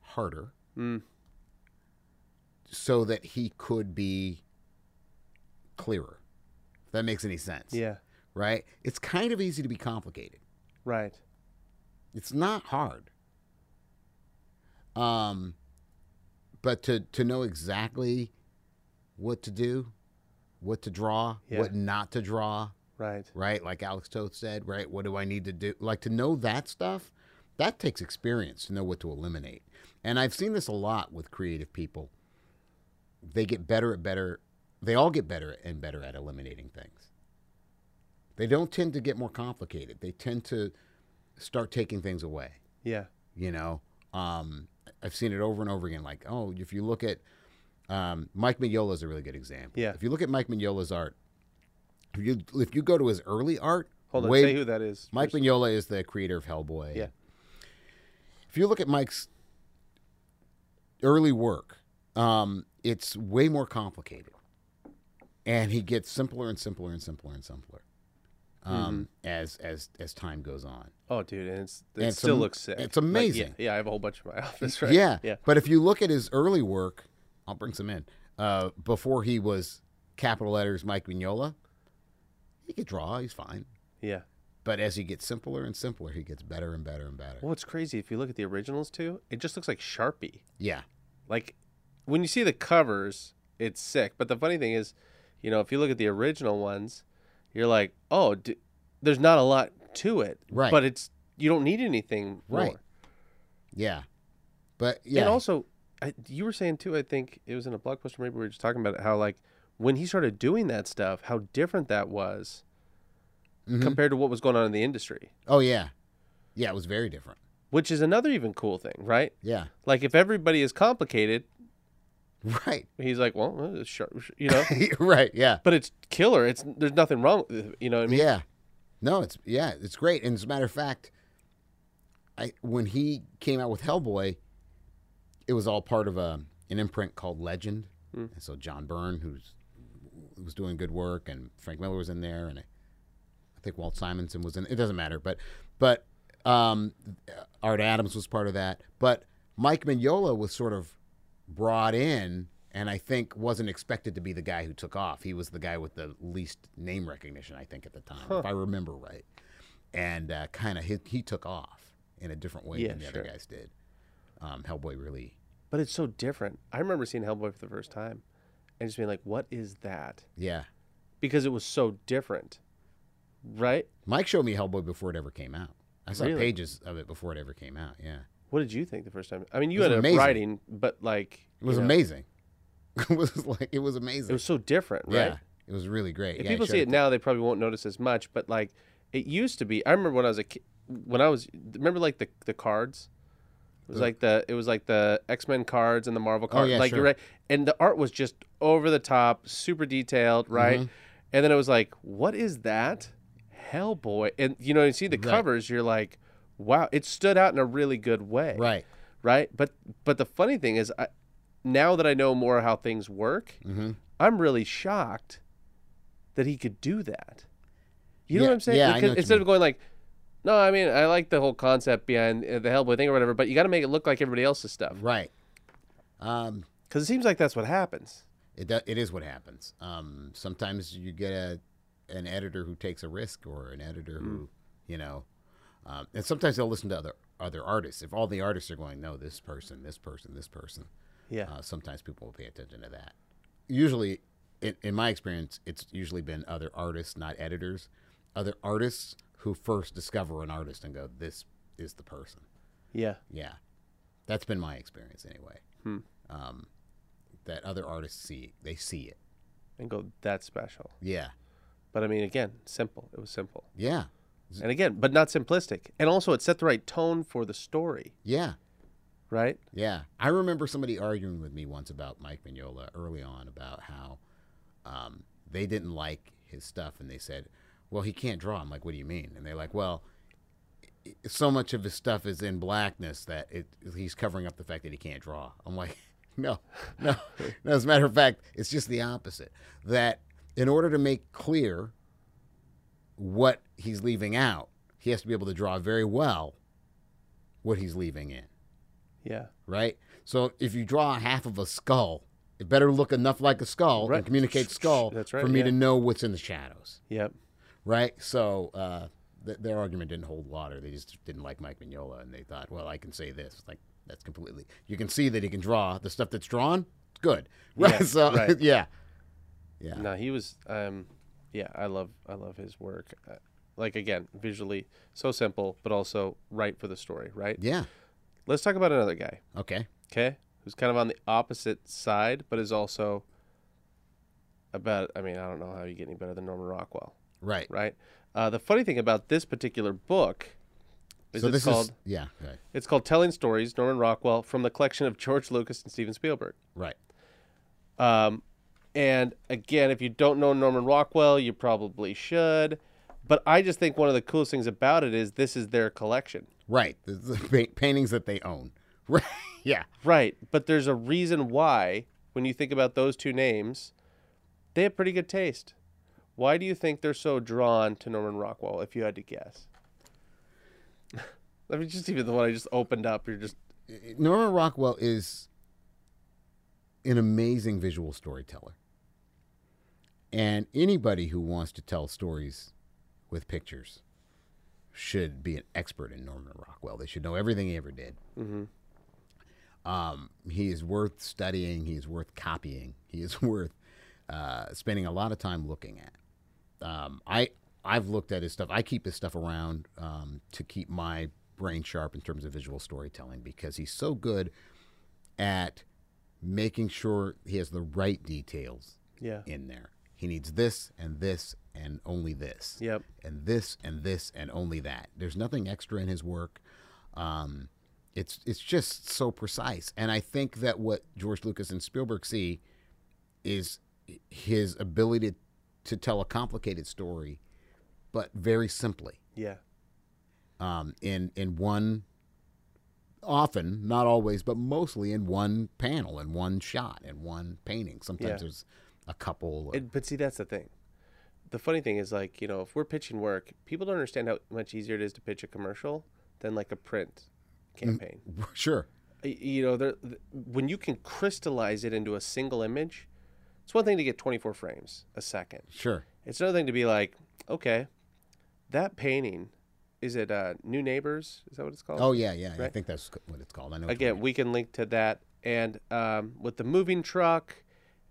harder Mm. so that he could be clearer. If that makes any sense. Yeah. Right? It's kind of easy to be complicated. Right. It's not hard. Um but to to know exactly what to do, what to draw, Yeah. what not to draw, Right. right? Like Alex Toth said, right? What do I need to do? Like to know that stuff, that takes experience to know what to eliminate. And I've seen this a lot with creative people. They get better at better. They all get better and better at eliminating things. They don't tend to get more complicated. They tend to start taking things away. Yeah. You know, um, I've seen it over and over again. Like, oh, if you look at um, Mike Mignola is a really good example. Yeah. If you look at Mike Mignola's art, if you if you go to his early art, Hold on. way- say who that is. Mike first. Mignola is the creator of Hellboy. Yeah. If you look at Mike's early work, um, it's way more complicated, and he gets simpler and simpler and simpler and simpler um, as as as time goes on. Oh, dude, and it's it And still am- looks sick. it's Like, yeah- amazing. yeah, I have a whole bunch in my office. Right. Yeah, Yeah. But if you look at his early work, I'll bring some in. Uh, before he was capital letters Mike Mignola, he could draw. He's fine. Yeah. But as he gets simpler and simpler, he gets better and better and better. Well, it's crazy if you look at the originals too. It just looks like Sharpie. Yeah. Like when you see the covers, it's sick. But the funny thing is, you know, if you look at the original ones, you're like, oh, d- there's not a lot to it. Right. But it's you don't need anything more. Right. Yeah. But yeah. And also, I, you were saying too. I think it was in a blog post. Maybe we were just talking about it, how like when he started doing that stuff, how different that was Mhm. compared to what was going on in the industry. Oh yeah. Yeah, it was very different. Which is another even cool thing, right? Yeah. Like if everybody is complicated, Right. he's like, well, uh, it's sharp, you know. right. Yeah. but it's killer. It's there's nothing wrong with it. You know what I mean? yeah. No, it's yeah, it's great. And as a matter of fact, I when he came out with Hellboy, it was all part of a an imprint called Legend. Hmm. And so John Byrne, who's was doing good work, and Frank Miller was in there, and I, I think Walt Simonson was in. It doesn't matter, but but um, Art Adams was part of that. But Mike Mignola was sort of brought in, and I think wasn't expected to be the guy who took off. He was the guy with the least name recognition, I think, at the time, if I remember right. And uh, kind of he, he took off in a different way Yeah, than the other guys did. Um, Hellboy really, But it's so different. I remember seeing Hellboy for the first time, and just being like, "What is that?" yeah. Because it was so different, right? Mike showed me Hellboy before it ever came out. I saw Really? pages of it before it ever came out. Yeah, What did you think the first time? I mean, you ended amazing. up writing, but like, it was you know, amazing. it was like it was amazing. It was so different, right? yeah, it was really great. If Yeah, people see it now, they probably won't notice as much. But like, it used to be. I remember when I was a kid. When I was remember like the the cards. It was like the it was like the X Men cards and the Marvel cards. Oh, yeah, like sure. you're right, and the art was just over the top, super detailed, right? Mhm. And then it was like, what is that? Hellboy, and you know, you see the Right. covers, you're like, wow, it stood out in a really good way, right. right? But but the funny thing is, I, now that I know more how things work, hmm I'm really shocked that he could do that. You know what I'm saying? yeah, I know Because what you instead of going like, no, I mean, I like the whole concept behind uh, the Hellboy thing or whatever, but you got to make it look like everybody else's stuff. Right. Um, Because it seems like that's what happens. It do, it is what happens. Um, sometimes you get a an editor who takes a risk, or an editor who, you know, um, and sometimes they'll listen to other other artists. If all the artists are going, no, this person, this person, this person, Yeah. uh, sometimes people will pay attention to that. Usually, in, in my experience, it's usually been other artists, not editors. Other artists who first discover an artist and go, this is the person. yeah. Yeah, that's been my experience anyway. Hmm. Um, that other artists see, they see it. And go, that's special. Yeah, But I mean, again, simple. It was simple. yeah, And again, but not simplistic. And also, it set the right tone for the story, yeah, right? yeah. I remember somebody arguing with me once about Mike Mignola early on about how um, they didn't like his stuff, and they said, "Well, he can't draw." I'm like, "What do you mean?" And they're like, "Well, so much of his stuff is in blackness that it, he's covering up the fact that he can't draw. I'm like, no, no, no. As a matter of fact, it's just the opposite. That in order to make clear what he's leaving out, he has to be able to draw very well what he's leaving in, Yeah. right? So if you draw half of a skull, it better look enough like a skull Right. and communicate skull That's right, for me yeah. to know what's in the shadows Yep. right? So uh, th- their argument didn't hold water. They just didn't like Mike Mignola, and they thought, well, I can say this. Like that's completely. You can see that he can draw the stuff that's drawn. Good, right? Yeah, so right. yeah, yeah, No, he was. Um, yeah, I love I love his work. Uh, like again, visually so simple, but also right for the story. Right. yeah. Let's talk about another guy. Okay, Okay, who's kind of on the opposite side, but is also about. I mean, I don't know how you get any better than Norman Rockwell. right. Right. Uh, the funny thing about this particular book is so it's called is yeah, right, it's called Telling Stories. Norman Rockwell from the collection of George Lucas and Steven Spielberg. right. Um, and again, if you don't know Norman Rockwell, you probably should. But I just think one of the coolest things about it is this is their collection. Right. The, the paintings that they own. Right. Yeah. Right. But there's a reason why, when you think about those two names, they have pretty good taste. Why do you think they're so drawn to Norman Rockwell, if you had to guess? I mean, just even the one I just opened up, you're just, Norman Rockwell is an amazing visual storyteller. And anybody who wants to tell stories with pictures should be an expert in Norman Rockwell. They should know everything he ever did. Um, he is worth studying. He is worth copying. He is worth uh, spending a lot of time looking at. Um, I I've looked at his stuff. I keep his stuff around um, to keep my brain sharp in terms of visual storytelling because he's so good at making sure he has the right details yeah. in there. He needs this and this and only this Yep. and this and this and only that. There's nothing extra in his work. Um, it's it's just so precise, and I think that what George Lucas and Spielberg see is his ability to tell a complicated story, but very simply Yeah. um, in in one. Often, not always, but mostly in one panel, in one shot, in one painting. Sometimes Yeah. there's a couple. or- It, but see, that's the thing. The funny thing is, like, you know, if we're pitching work, people don't understand how much easier it is to pitch a commercial than like a print campaign. sure, You know, there- when you can crystallize it into a single image, it's one thing to get 24 frames a second. sure. It's another thing to be like, okay, that painting, is it uh, New Neighbors? Is that what it's called? Oh yeah, yeah. I think that's what it's called. I know. Again, we can link to that. And um, with the moving truck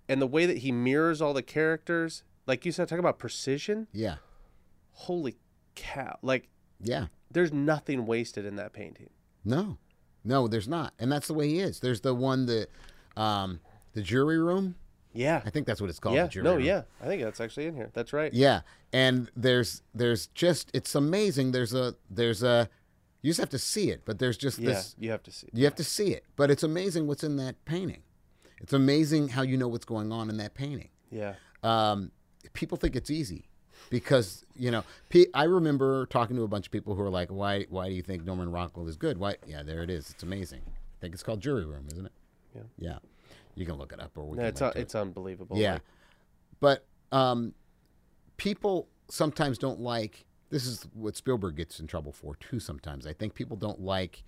and the way that he mirrors all the characters, like you said, talk about precision. Yeah, Holy cow. Like, yeah. there's nothing wasted in that painting. No, no, there's not, and that's the way he is. There's the one that, um, the jury room. Yeah. I think that's what it's called. yeah. The jury No, room. yeah. I think that's actually in here. That's right. Yeah, and there's there's just it's amazing. There's a there's a you just have to see it, but there's just Yeah. this You have to see. It. you have to see it. But it's amazing what's in that painting. It's amazing how you know what's going on in that painting. Yeah. um, people think it's easy because you know I remember talking to a bunch of people who are like, "Why? Why do you think Norman Rockwell is good? Why? Yeah, there it is. It's amazing. I think it's called Jury Room, isn't it? Yeah. Yeah. You can look it up, or we No, can it's, un- it. it's unbelievable. yeah. Like, But um, people sometimes don't like. This is what Spielberg gets in trouble for too. Sometimes I think people don't like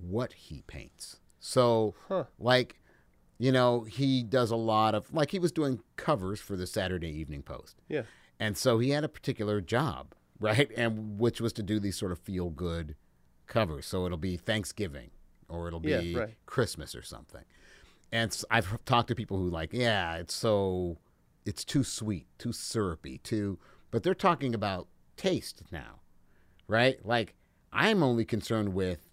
what he paints. So, Huh. like, you know, he does a lot of like he was doing covers for the Saturday Evening Post, yeah. and so he had a particular job, right? And which was to do these sort of feel good covers. So it'll be Thanksgiving or it'll be Yeah, right. Christmas or something. And I've talked to people who like, yeah, it's so it's too sweet, too syrupy, too but they're talking about taste now. Right? Like I'm only concerned with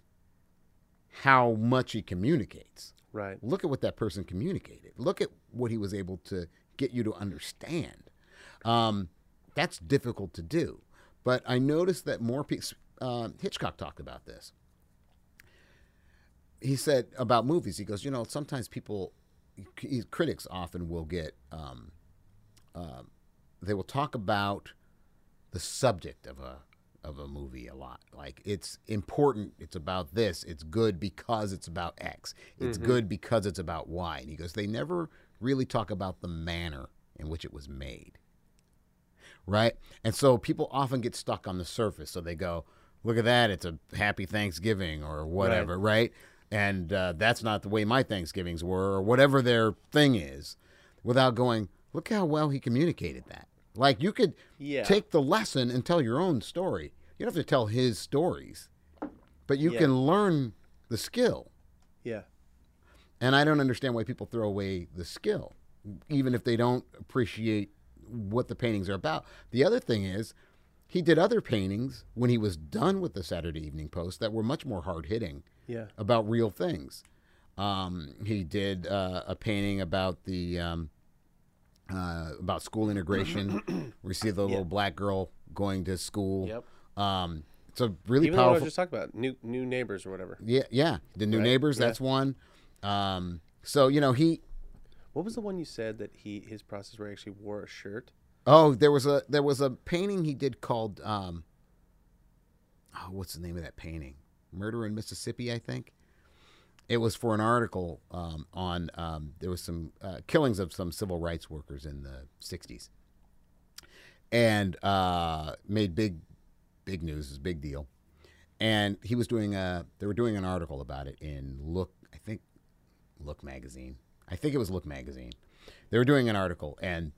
how much he communicates. Right. Look at what that person communicated. Look at what he was able to get you to understand. Um, that's difficult to do. But I noticed that more people, uh, Hitchcock talked about this. He said about movies, he goes, you know, sometimes people, critics often will get, um, uh, they will talk about the subject of a of a movie a lot. Like it's important. It's about this. It's good because it's about X. It's good because it's about Y. And he goes, they never really talk about the manner in which it was made. Right? And so people often get stuck on the surface. So they go, look at that. It's a happy Thanksgiving or whatever. Right. And uh, that's not the way my Thanksgivings were or whatever their thing is without going, look how well he communicated that. Like you could Yeah. take the lesson and tell your own story. You don't have to tell his stories, but you Yeah. can learn the skill. Yeah. And I don't understand why people throw away the skill, even if they don't appreciate what the paintings are about. The other thing is, he did other paintings when he was done with the Saturday Evening Post that were much more hard hitting Yeah. about real things. Um, he did uh, a painting about the um, uh, about school integration. we see the little black girl going to school. Yep. Um, it's a really Even the one I was powerful. just talking about, new new neighbors or whatever. Yeah, yeah. The new Right, neighbors. yeah. That's one. Um, so you know he. What was the one you said that he his process where he actually wore a shirt? Oh, there was a there was a painting he did called. Um, oh, what's the name of that painting? Murder in Mississippi, I think. It was for an article um, on um, there was some uh, killings of some civil rights workers in the '60s, and uh, made big big news. It was a big deal. And he was doing a they were doing an article about it in Look, I think Look magazine. I think it was Look magazine. They were doing an article and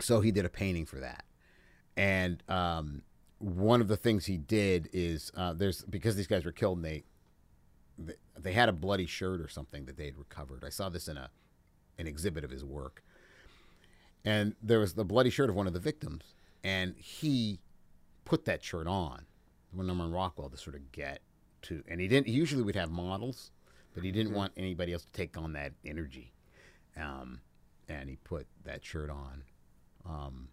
so he did a painting for that. And um, one of the things he did is uh, there's because these guys were killed and they they- had a bloody shirt or something that they had recovered. I saw this in a an exhibit of his work. And there was the bloody shirt of one of the victims and he put that shirt on when Norman Rockwell to sort of get to and he didn't usually would have models, but he didn't want anybody else to take on that energy. Um, and he put that shirt on um,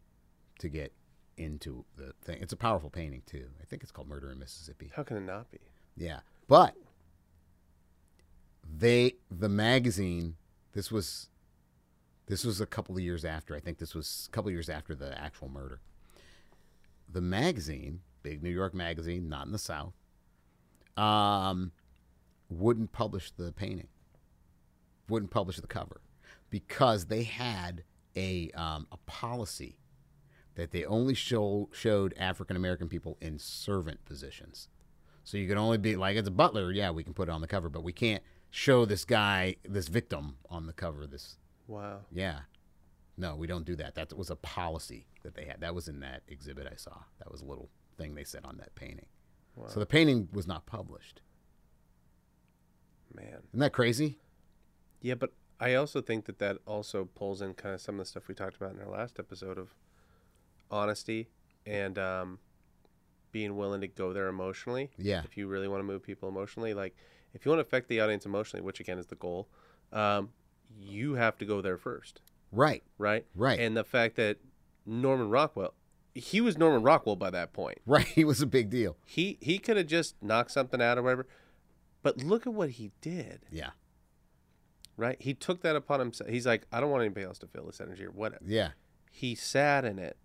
to get into the thing. It's a powerful painting too. I think it's called Murder in Mississippi. How can it not be? Yeah, but they the magazine. This was this was a couple of years after. I think this was a couple of years after the actual murder. The magazine, big New York magazine, not in the South, um, wouldn't publish the painting. Wouldn't publish the cover because they had a um, a policy that they only show, showed African American people in servant positions. So you can only be like it's a butler, yeah, we can put it on the cover, but we can't show this guy, this victim on the cover. of This, Wow. yeah, no, we don't do that. That was a policy that they had. That was in that exhibit I saw. That was a little thing they said on that painting. So the painting was not published. Man. Isn't that crazy? Yeah, but I also think that that also pulls in kind of some of the stuff we talked about in our last episode of honesty and um, being willing to go there emotionally. Yeah. If you really want to move people emotionally, like if you want to affect the audience emotionally, which again is the goal, um, you have to go there first, Right, right? Right. And the fact that Norman Rockwell, he was Norman Rockwell by that point. right. He was a big deal. He he could have just knocked something out or whatever, but look at what he did. Yeah, right? He took that upon himself. He's like, I don't want anybody else to feel this energy or whatever. yeah. He sat in it.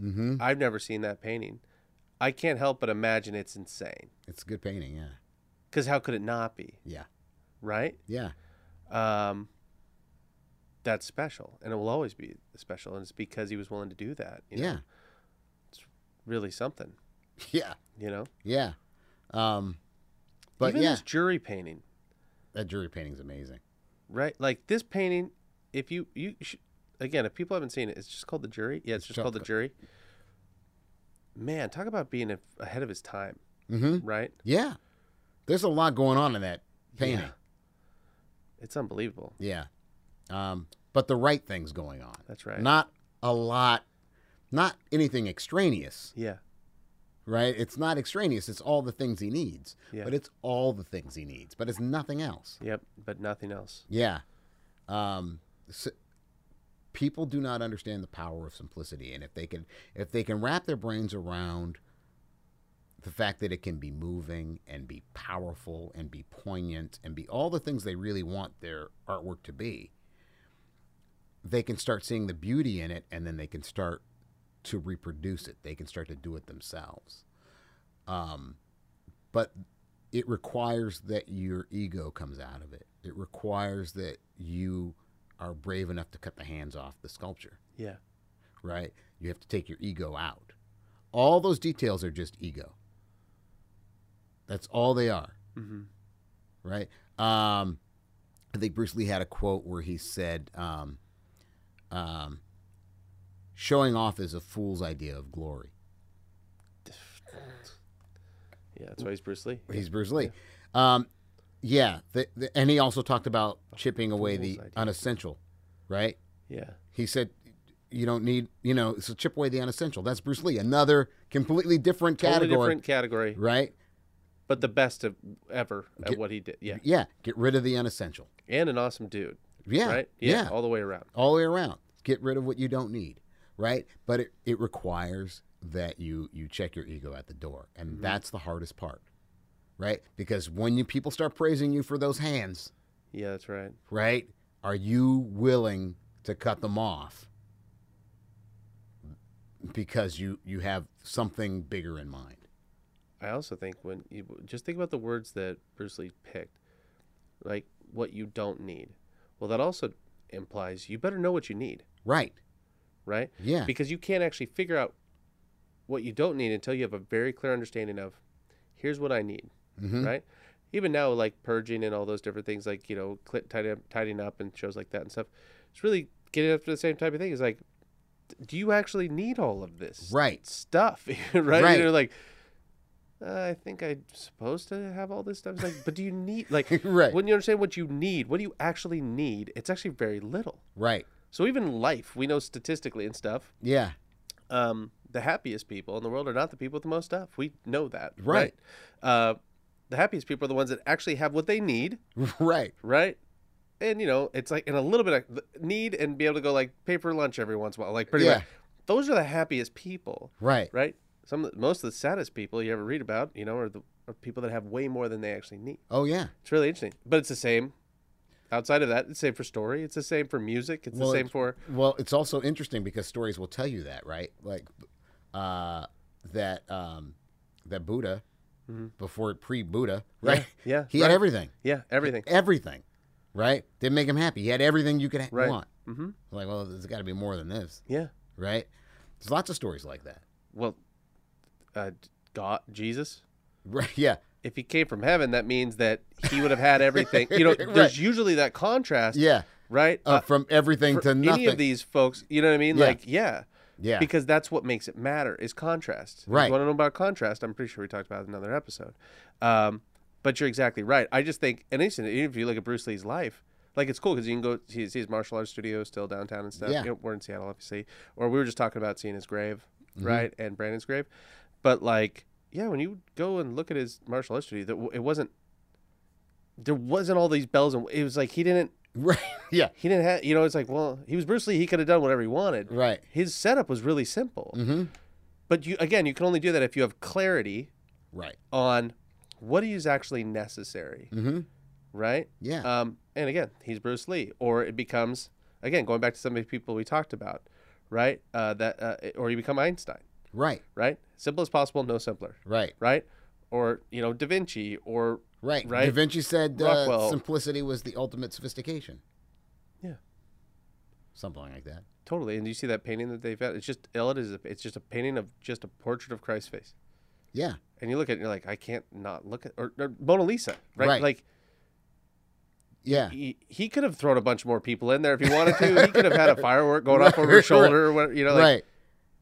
Mm-hmm. I've never seen that painting. I can't help but imagine it's insane. It's a good painting. Yeah, Because how could it not be, yeah, right? yeah. Um, that's special, and it will always be special, and it's because he was willing to do that. You know? Yeah, It's really something. yeah, You know, yeah. Um, but even yeah, this jury painting, that jury painting's amazing. right? Like this painting, if you you should, again, if people haven't seen it, it's just called the jury. Yeah, it's, It's just called the jury. Man, talk about being a- ahead of his time, Mm-hmm. right? Yeah, there's a lot going on in that painting. Yeah. It's unbelievable. Yeah, um, but the right things going on. That's right. Not a lot, not anything extraneous. Yeah. Right? It's not extraneous. It's all the things he needs. Yeah. But it's all the things he needs. But it's nothing else. Yep. But nothing else. Yeah. Um, s people do not understand the power of simplicity, and if they can, if they can wrap their brains around the fact that it can be moving and be powerful and be poignant and be all the things they really want their artwork to be, they can start seeing the beauty in it, and then they can start to reproduce it. They can start to do it themselves. Um, but it requires that your ego comes out of it. It requires that you are brave enough to cut the hands off the sculpture, Yeah. right? You have to take your ego out. All those details are just ego. That's all they are, Mm-hmm. right? Um, I think Bruce Lee had a quote where he said, um, um, "Showing off is a fool's idea of glory." Yeah, that's why he's Bruce Lee. He's Bruce Lee. Um, yeah, the, the, and he also talked about chipping away the idea. unessential, right? Yeah. He said, "You don't need, you know, so chip away the unessential." That's Bruce Lee, another completely different category. Totally different category, right? But the best of ever at Get- what he did. Yeah. Yeah, get rid of the unessential. And an awesome dude. Yeah, Right? yeah, All the way around. all the way around. Get rid of what you don't need, right? But it, it requires that you you check your ego at the door, and Mm-hmm. that's the hardest part, right? Because when you people start praising you for those hands, Yeah, that's right. right? Are you willing to cut them off because you you have something bigger in mind? I also think when you just think about the words that Bruce Lee picked, like what you don't need. Well, that also implies you better know what you need, Right? right? Yeah. Because you can't actually figure out what you don't need until you have a very clear understanding of here's what I need, Mhm. right? Even now, like purging and all those different things, like you know, cl- tidying up, tidying up and shows like that and stuff. It's really getting after the same type of thing. It's like, do you actually need all of this Right. stuff, right? Right. You're like, uh, I think I'm supposed to have all this stuff. It's like, but do you need like Right. when you understand what you need? What do you actually need? It's actually very little. Right. So even life, we know statistically and stuff, Yeah. um, the happiest people in the world are not the people with the most stuff. We know that, Right. Uh, the happiest people are the ones that actually have what they need, Right. right? And you know, it's like in a little bit of need and be able to go like pay for lunch every once in a while, like pretty Yeah. much. Those are the happiest people, Right. right? Some of the, most of the saddest people you ever read about, you know, are the are people that have way more than they actually need. Oh yeah. It's really interesting, but it's the same. Outside of that, it's the same for story. It's the same for music. It's Well, the same it's- for Well, it's also interesting because stories will tell you that, right? Like uh, that um, that Buddha before pre-Buddha, right? Mm-hmm. yeah, He had everything. yeah everything. Everything. Right? Didn't make him happy. He had everything you could ha- Right. want. Mm-hmm. Like, well, there's got to be more than this, Yeah. right? There's lots of stories like that. Well, uh, God, Jesus, Right? Yeah. if he came from heaven, that means that he would have had everything. You know, Right. there's usually that contrast, Yeah. right? Uh, from everything to nothing. any of these folks, you know what I mean? Yeah. Like, yeah, yeah. because that's what makes it matter is contrast. If Right. You want to know about contrast? I'm pretty sure we talked about it in another episode. Um, but you're exactly right. I just think, and even if you look at Bruce Lee's life, like it's cool because you can go see see his martial arts studio still downtown and stuff. Yeah. You know, we're in Seattle, obviously, or we were just talking about seeing his grave, Mm-hmm. right, and Brandon's grave. But like, yeah, when you go and look at his martial history, that it wasn't. There wasn't all these bells and it was like he didn't right. Yeah. he didn't have you know it's like well he was Bruce Lee he could have done whatever he wanted Right. his setup was really simple Mm-hmm. but you again you can only do that if you have clarity Right. on what is actually necessary Mm-hmm. right Yeah. um and again he's Bruce Lee or it becomes again going back to some of the people we talked about right uh that uh, or you become Einstein right. right simple as possible no simpler Right. right or you know Da Vinci or Right. Right? Da Vinci said uh, simplicity was the ultimate sophistication. Yeah. Something like that. totally and you see that painting that they've got it's just it is it's just a painting of just a portrait of Christ's face Yeah. and you look at it and you're like I can't not look at or, or Mona Lisa right, Right. like Yeah. he, he could have thrown a bunch more people in there if he wanted to. He could have had a firework going off over his shoulder or whatever. You know, like, right.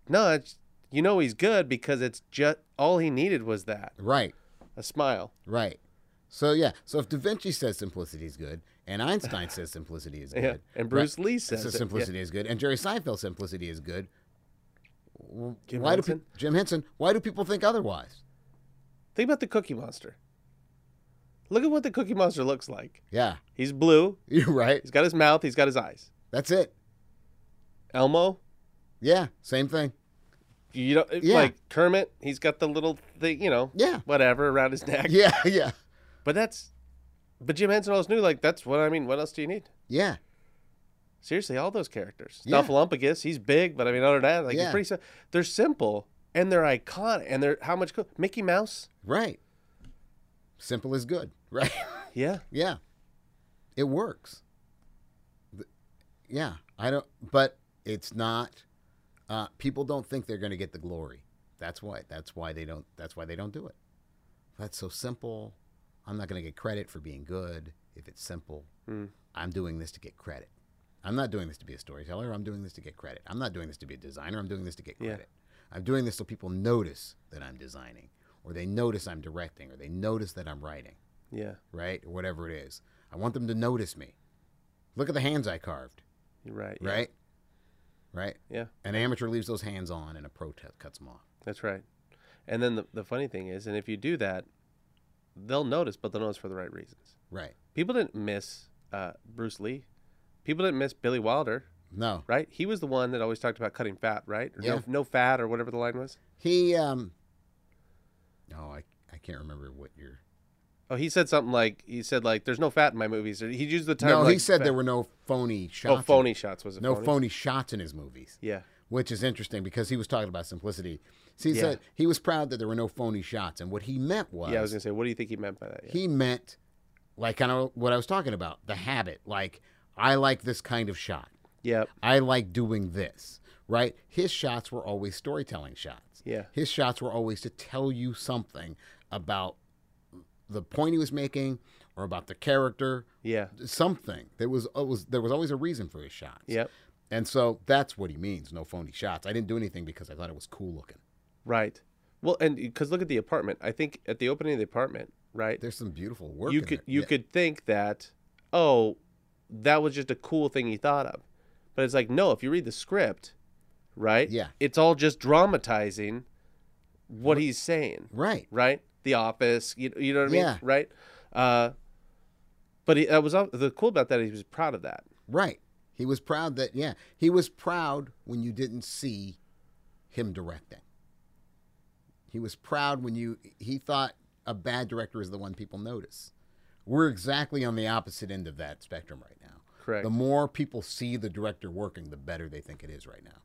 no, it's, you know he's good because it's just all he needed was that Right. a smile. Right. So yeah. So if Da Vinci says simplicity is good, and Einstein says simplicity is good, Yeah, and Bruce right, Lee says says it, yeah. simplicity is good, and Jerry Seinfeld simplicity is good. Jim why do Henson? pe- Jim Henson? Why do people think otherwise? Think about the Cookie Monster. Look at what the Cookie Monster looks like. Yeah. He's blue. You're right. He's got his mouth. He's got his eyes. That's it. Elmo, Yeah. Same thing. You know, Yeah. like Kermit. He's got the little thing, you know, Yeah. whatever around his neck. Yeah. Yeah. But that's, but Jim Henson always knew like that's what I mean. What else do you need? Yeah. Seriously, all those characters. Yeah. Snuffleupagus, he's big, but I mean, other than that, like Yeah. pretty. They're simple and they're iconic, and they're how much? Co- Mickey Mouse. Right. Simple is good. Right. Yeah. yeah. It works. Yeah. I don't. But it's not. Uh, people don't think they're going to get the glory. That's why. That's why they don't. That's why they don't do it. That's so simple. I'm not going to get credit for being good if it's simple. I'm doing this to get credit. I'm not doing this to be a storyteller. I'm doing this to get credit. I'm not doing this to be a designer. I'm doing this to get Yeah. credit. I'm doing this so people notice that I'm designing, or they notice I'm directing, or they notice that I'm writing, Yeah. right? Or whatever it is. I want them to notice me. Look at the hands I carved, right. yeah. right? Right? Yeah. An amateur leaves those hands on, and a pro t- cuts them off. That's right. And then the, the funny thing is, and if you do that, they'll notice, but they'll notice for the right reasons. Right. People didn't miss uh, Bruce Lee. People didn't miss Billy Wilder, No. right? He was the one that always talked about cutting fat, right? Or Yeah. no, no fat or whatever the line was. He, um, no, I, I can't remember what you're. Oh, he said something like he said like there's no fat in my movies. He used the term. No, he said fat. there were no phony shots. oh in- phony shots. Was it no phony? phony shots in his movies. Yeah, which is interesting because he was talking about simplicity. See, he Yeah. said he was proud that there were no phony shots, and what he meant was, yeah. I was gonna say, what do you think he meant by that? Yeah. he meant like kind of what I was talking about, the habit. Like I like this kind of shot. Yep. I like doing this. Right? His shots were always storytelling shots. Yeah. His shots were always to tell you something about the point he was making or about the character. Yeah. Something. There was, it was there was always a reason for his shots. Yep. And so that's what he means, no phony shots. I didn't do anything because I thought it was cool looking. Right. Well, and uh, because look at the apartment. I think at the opening of the apartment, right? There's some beautiful work. you could there. you Yeah. could think that, oh, that was just a cool thing he thought of, but it's like no. If you read the script, right? Yeah. It's all just dramatizing what he's saying. right. right? The Office, you, you know what I mean, Yeah. right? Uh, but he, that was the cool about that. He was proud of that. Right. He was proud that yeah, he was proud when you didn't see him directing. He was proud when you he thought a bad director is the one people notice. We're exactly on the opposite end of that spectrum right now. Correct. The more people see the director working, the better they think it is right now.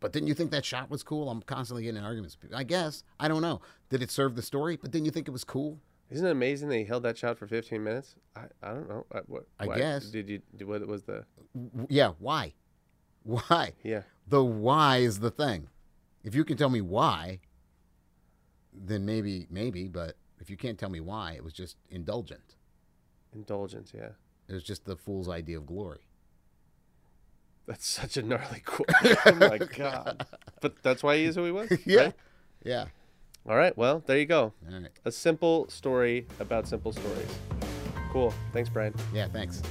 But didn't you think that shot was cool? I'm constantly getting in arguments. I guess I don't know. Did it serve the story? But didn't you think it was cool? Isn't it amazing they held that shot for 15 minutes? I, I don't know. I, what, I why- guess. Did you? Did, what was the? Yeah. Why? Why? Yeah. The why is the thing. If you can tell me why, then maybe, maybe. But if you can't tell me why, it was just indulgent. Indulgence. Yeah. It was just the fool's idea of glory. That's such a gnarly quote. oh my god. But that's why he is who he was. right? Yeah. All right. Well, there you go. All right. A simple story about simple stories. Cool. Thanks, Brian. Yeah. Thanks.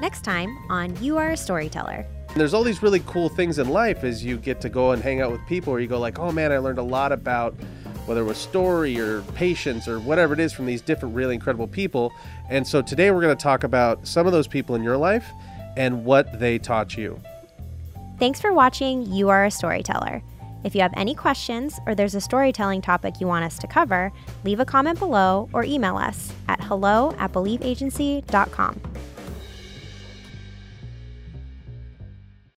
Next time on You Are a Storyteller. There's all these really cool things in life as you get to go and hang out with people where you go like, oh man, I learned a lot about whether it was story or patience or whatever it is from these different really incredible people. And so today we're going to talk about some of those people in your life and what they taught you. Thanks for watching You Are a Storyteller. If you have any questions or there's a storytelling topic you want us to cover, leave a comment below or email us at hello at believeagency.com.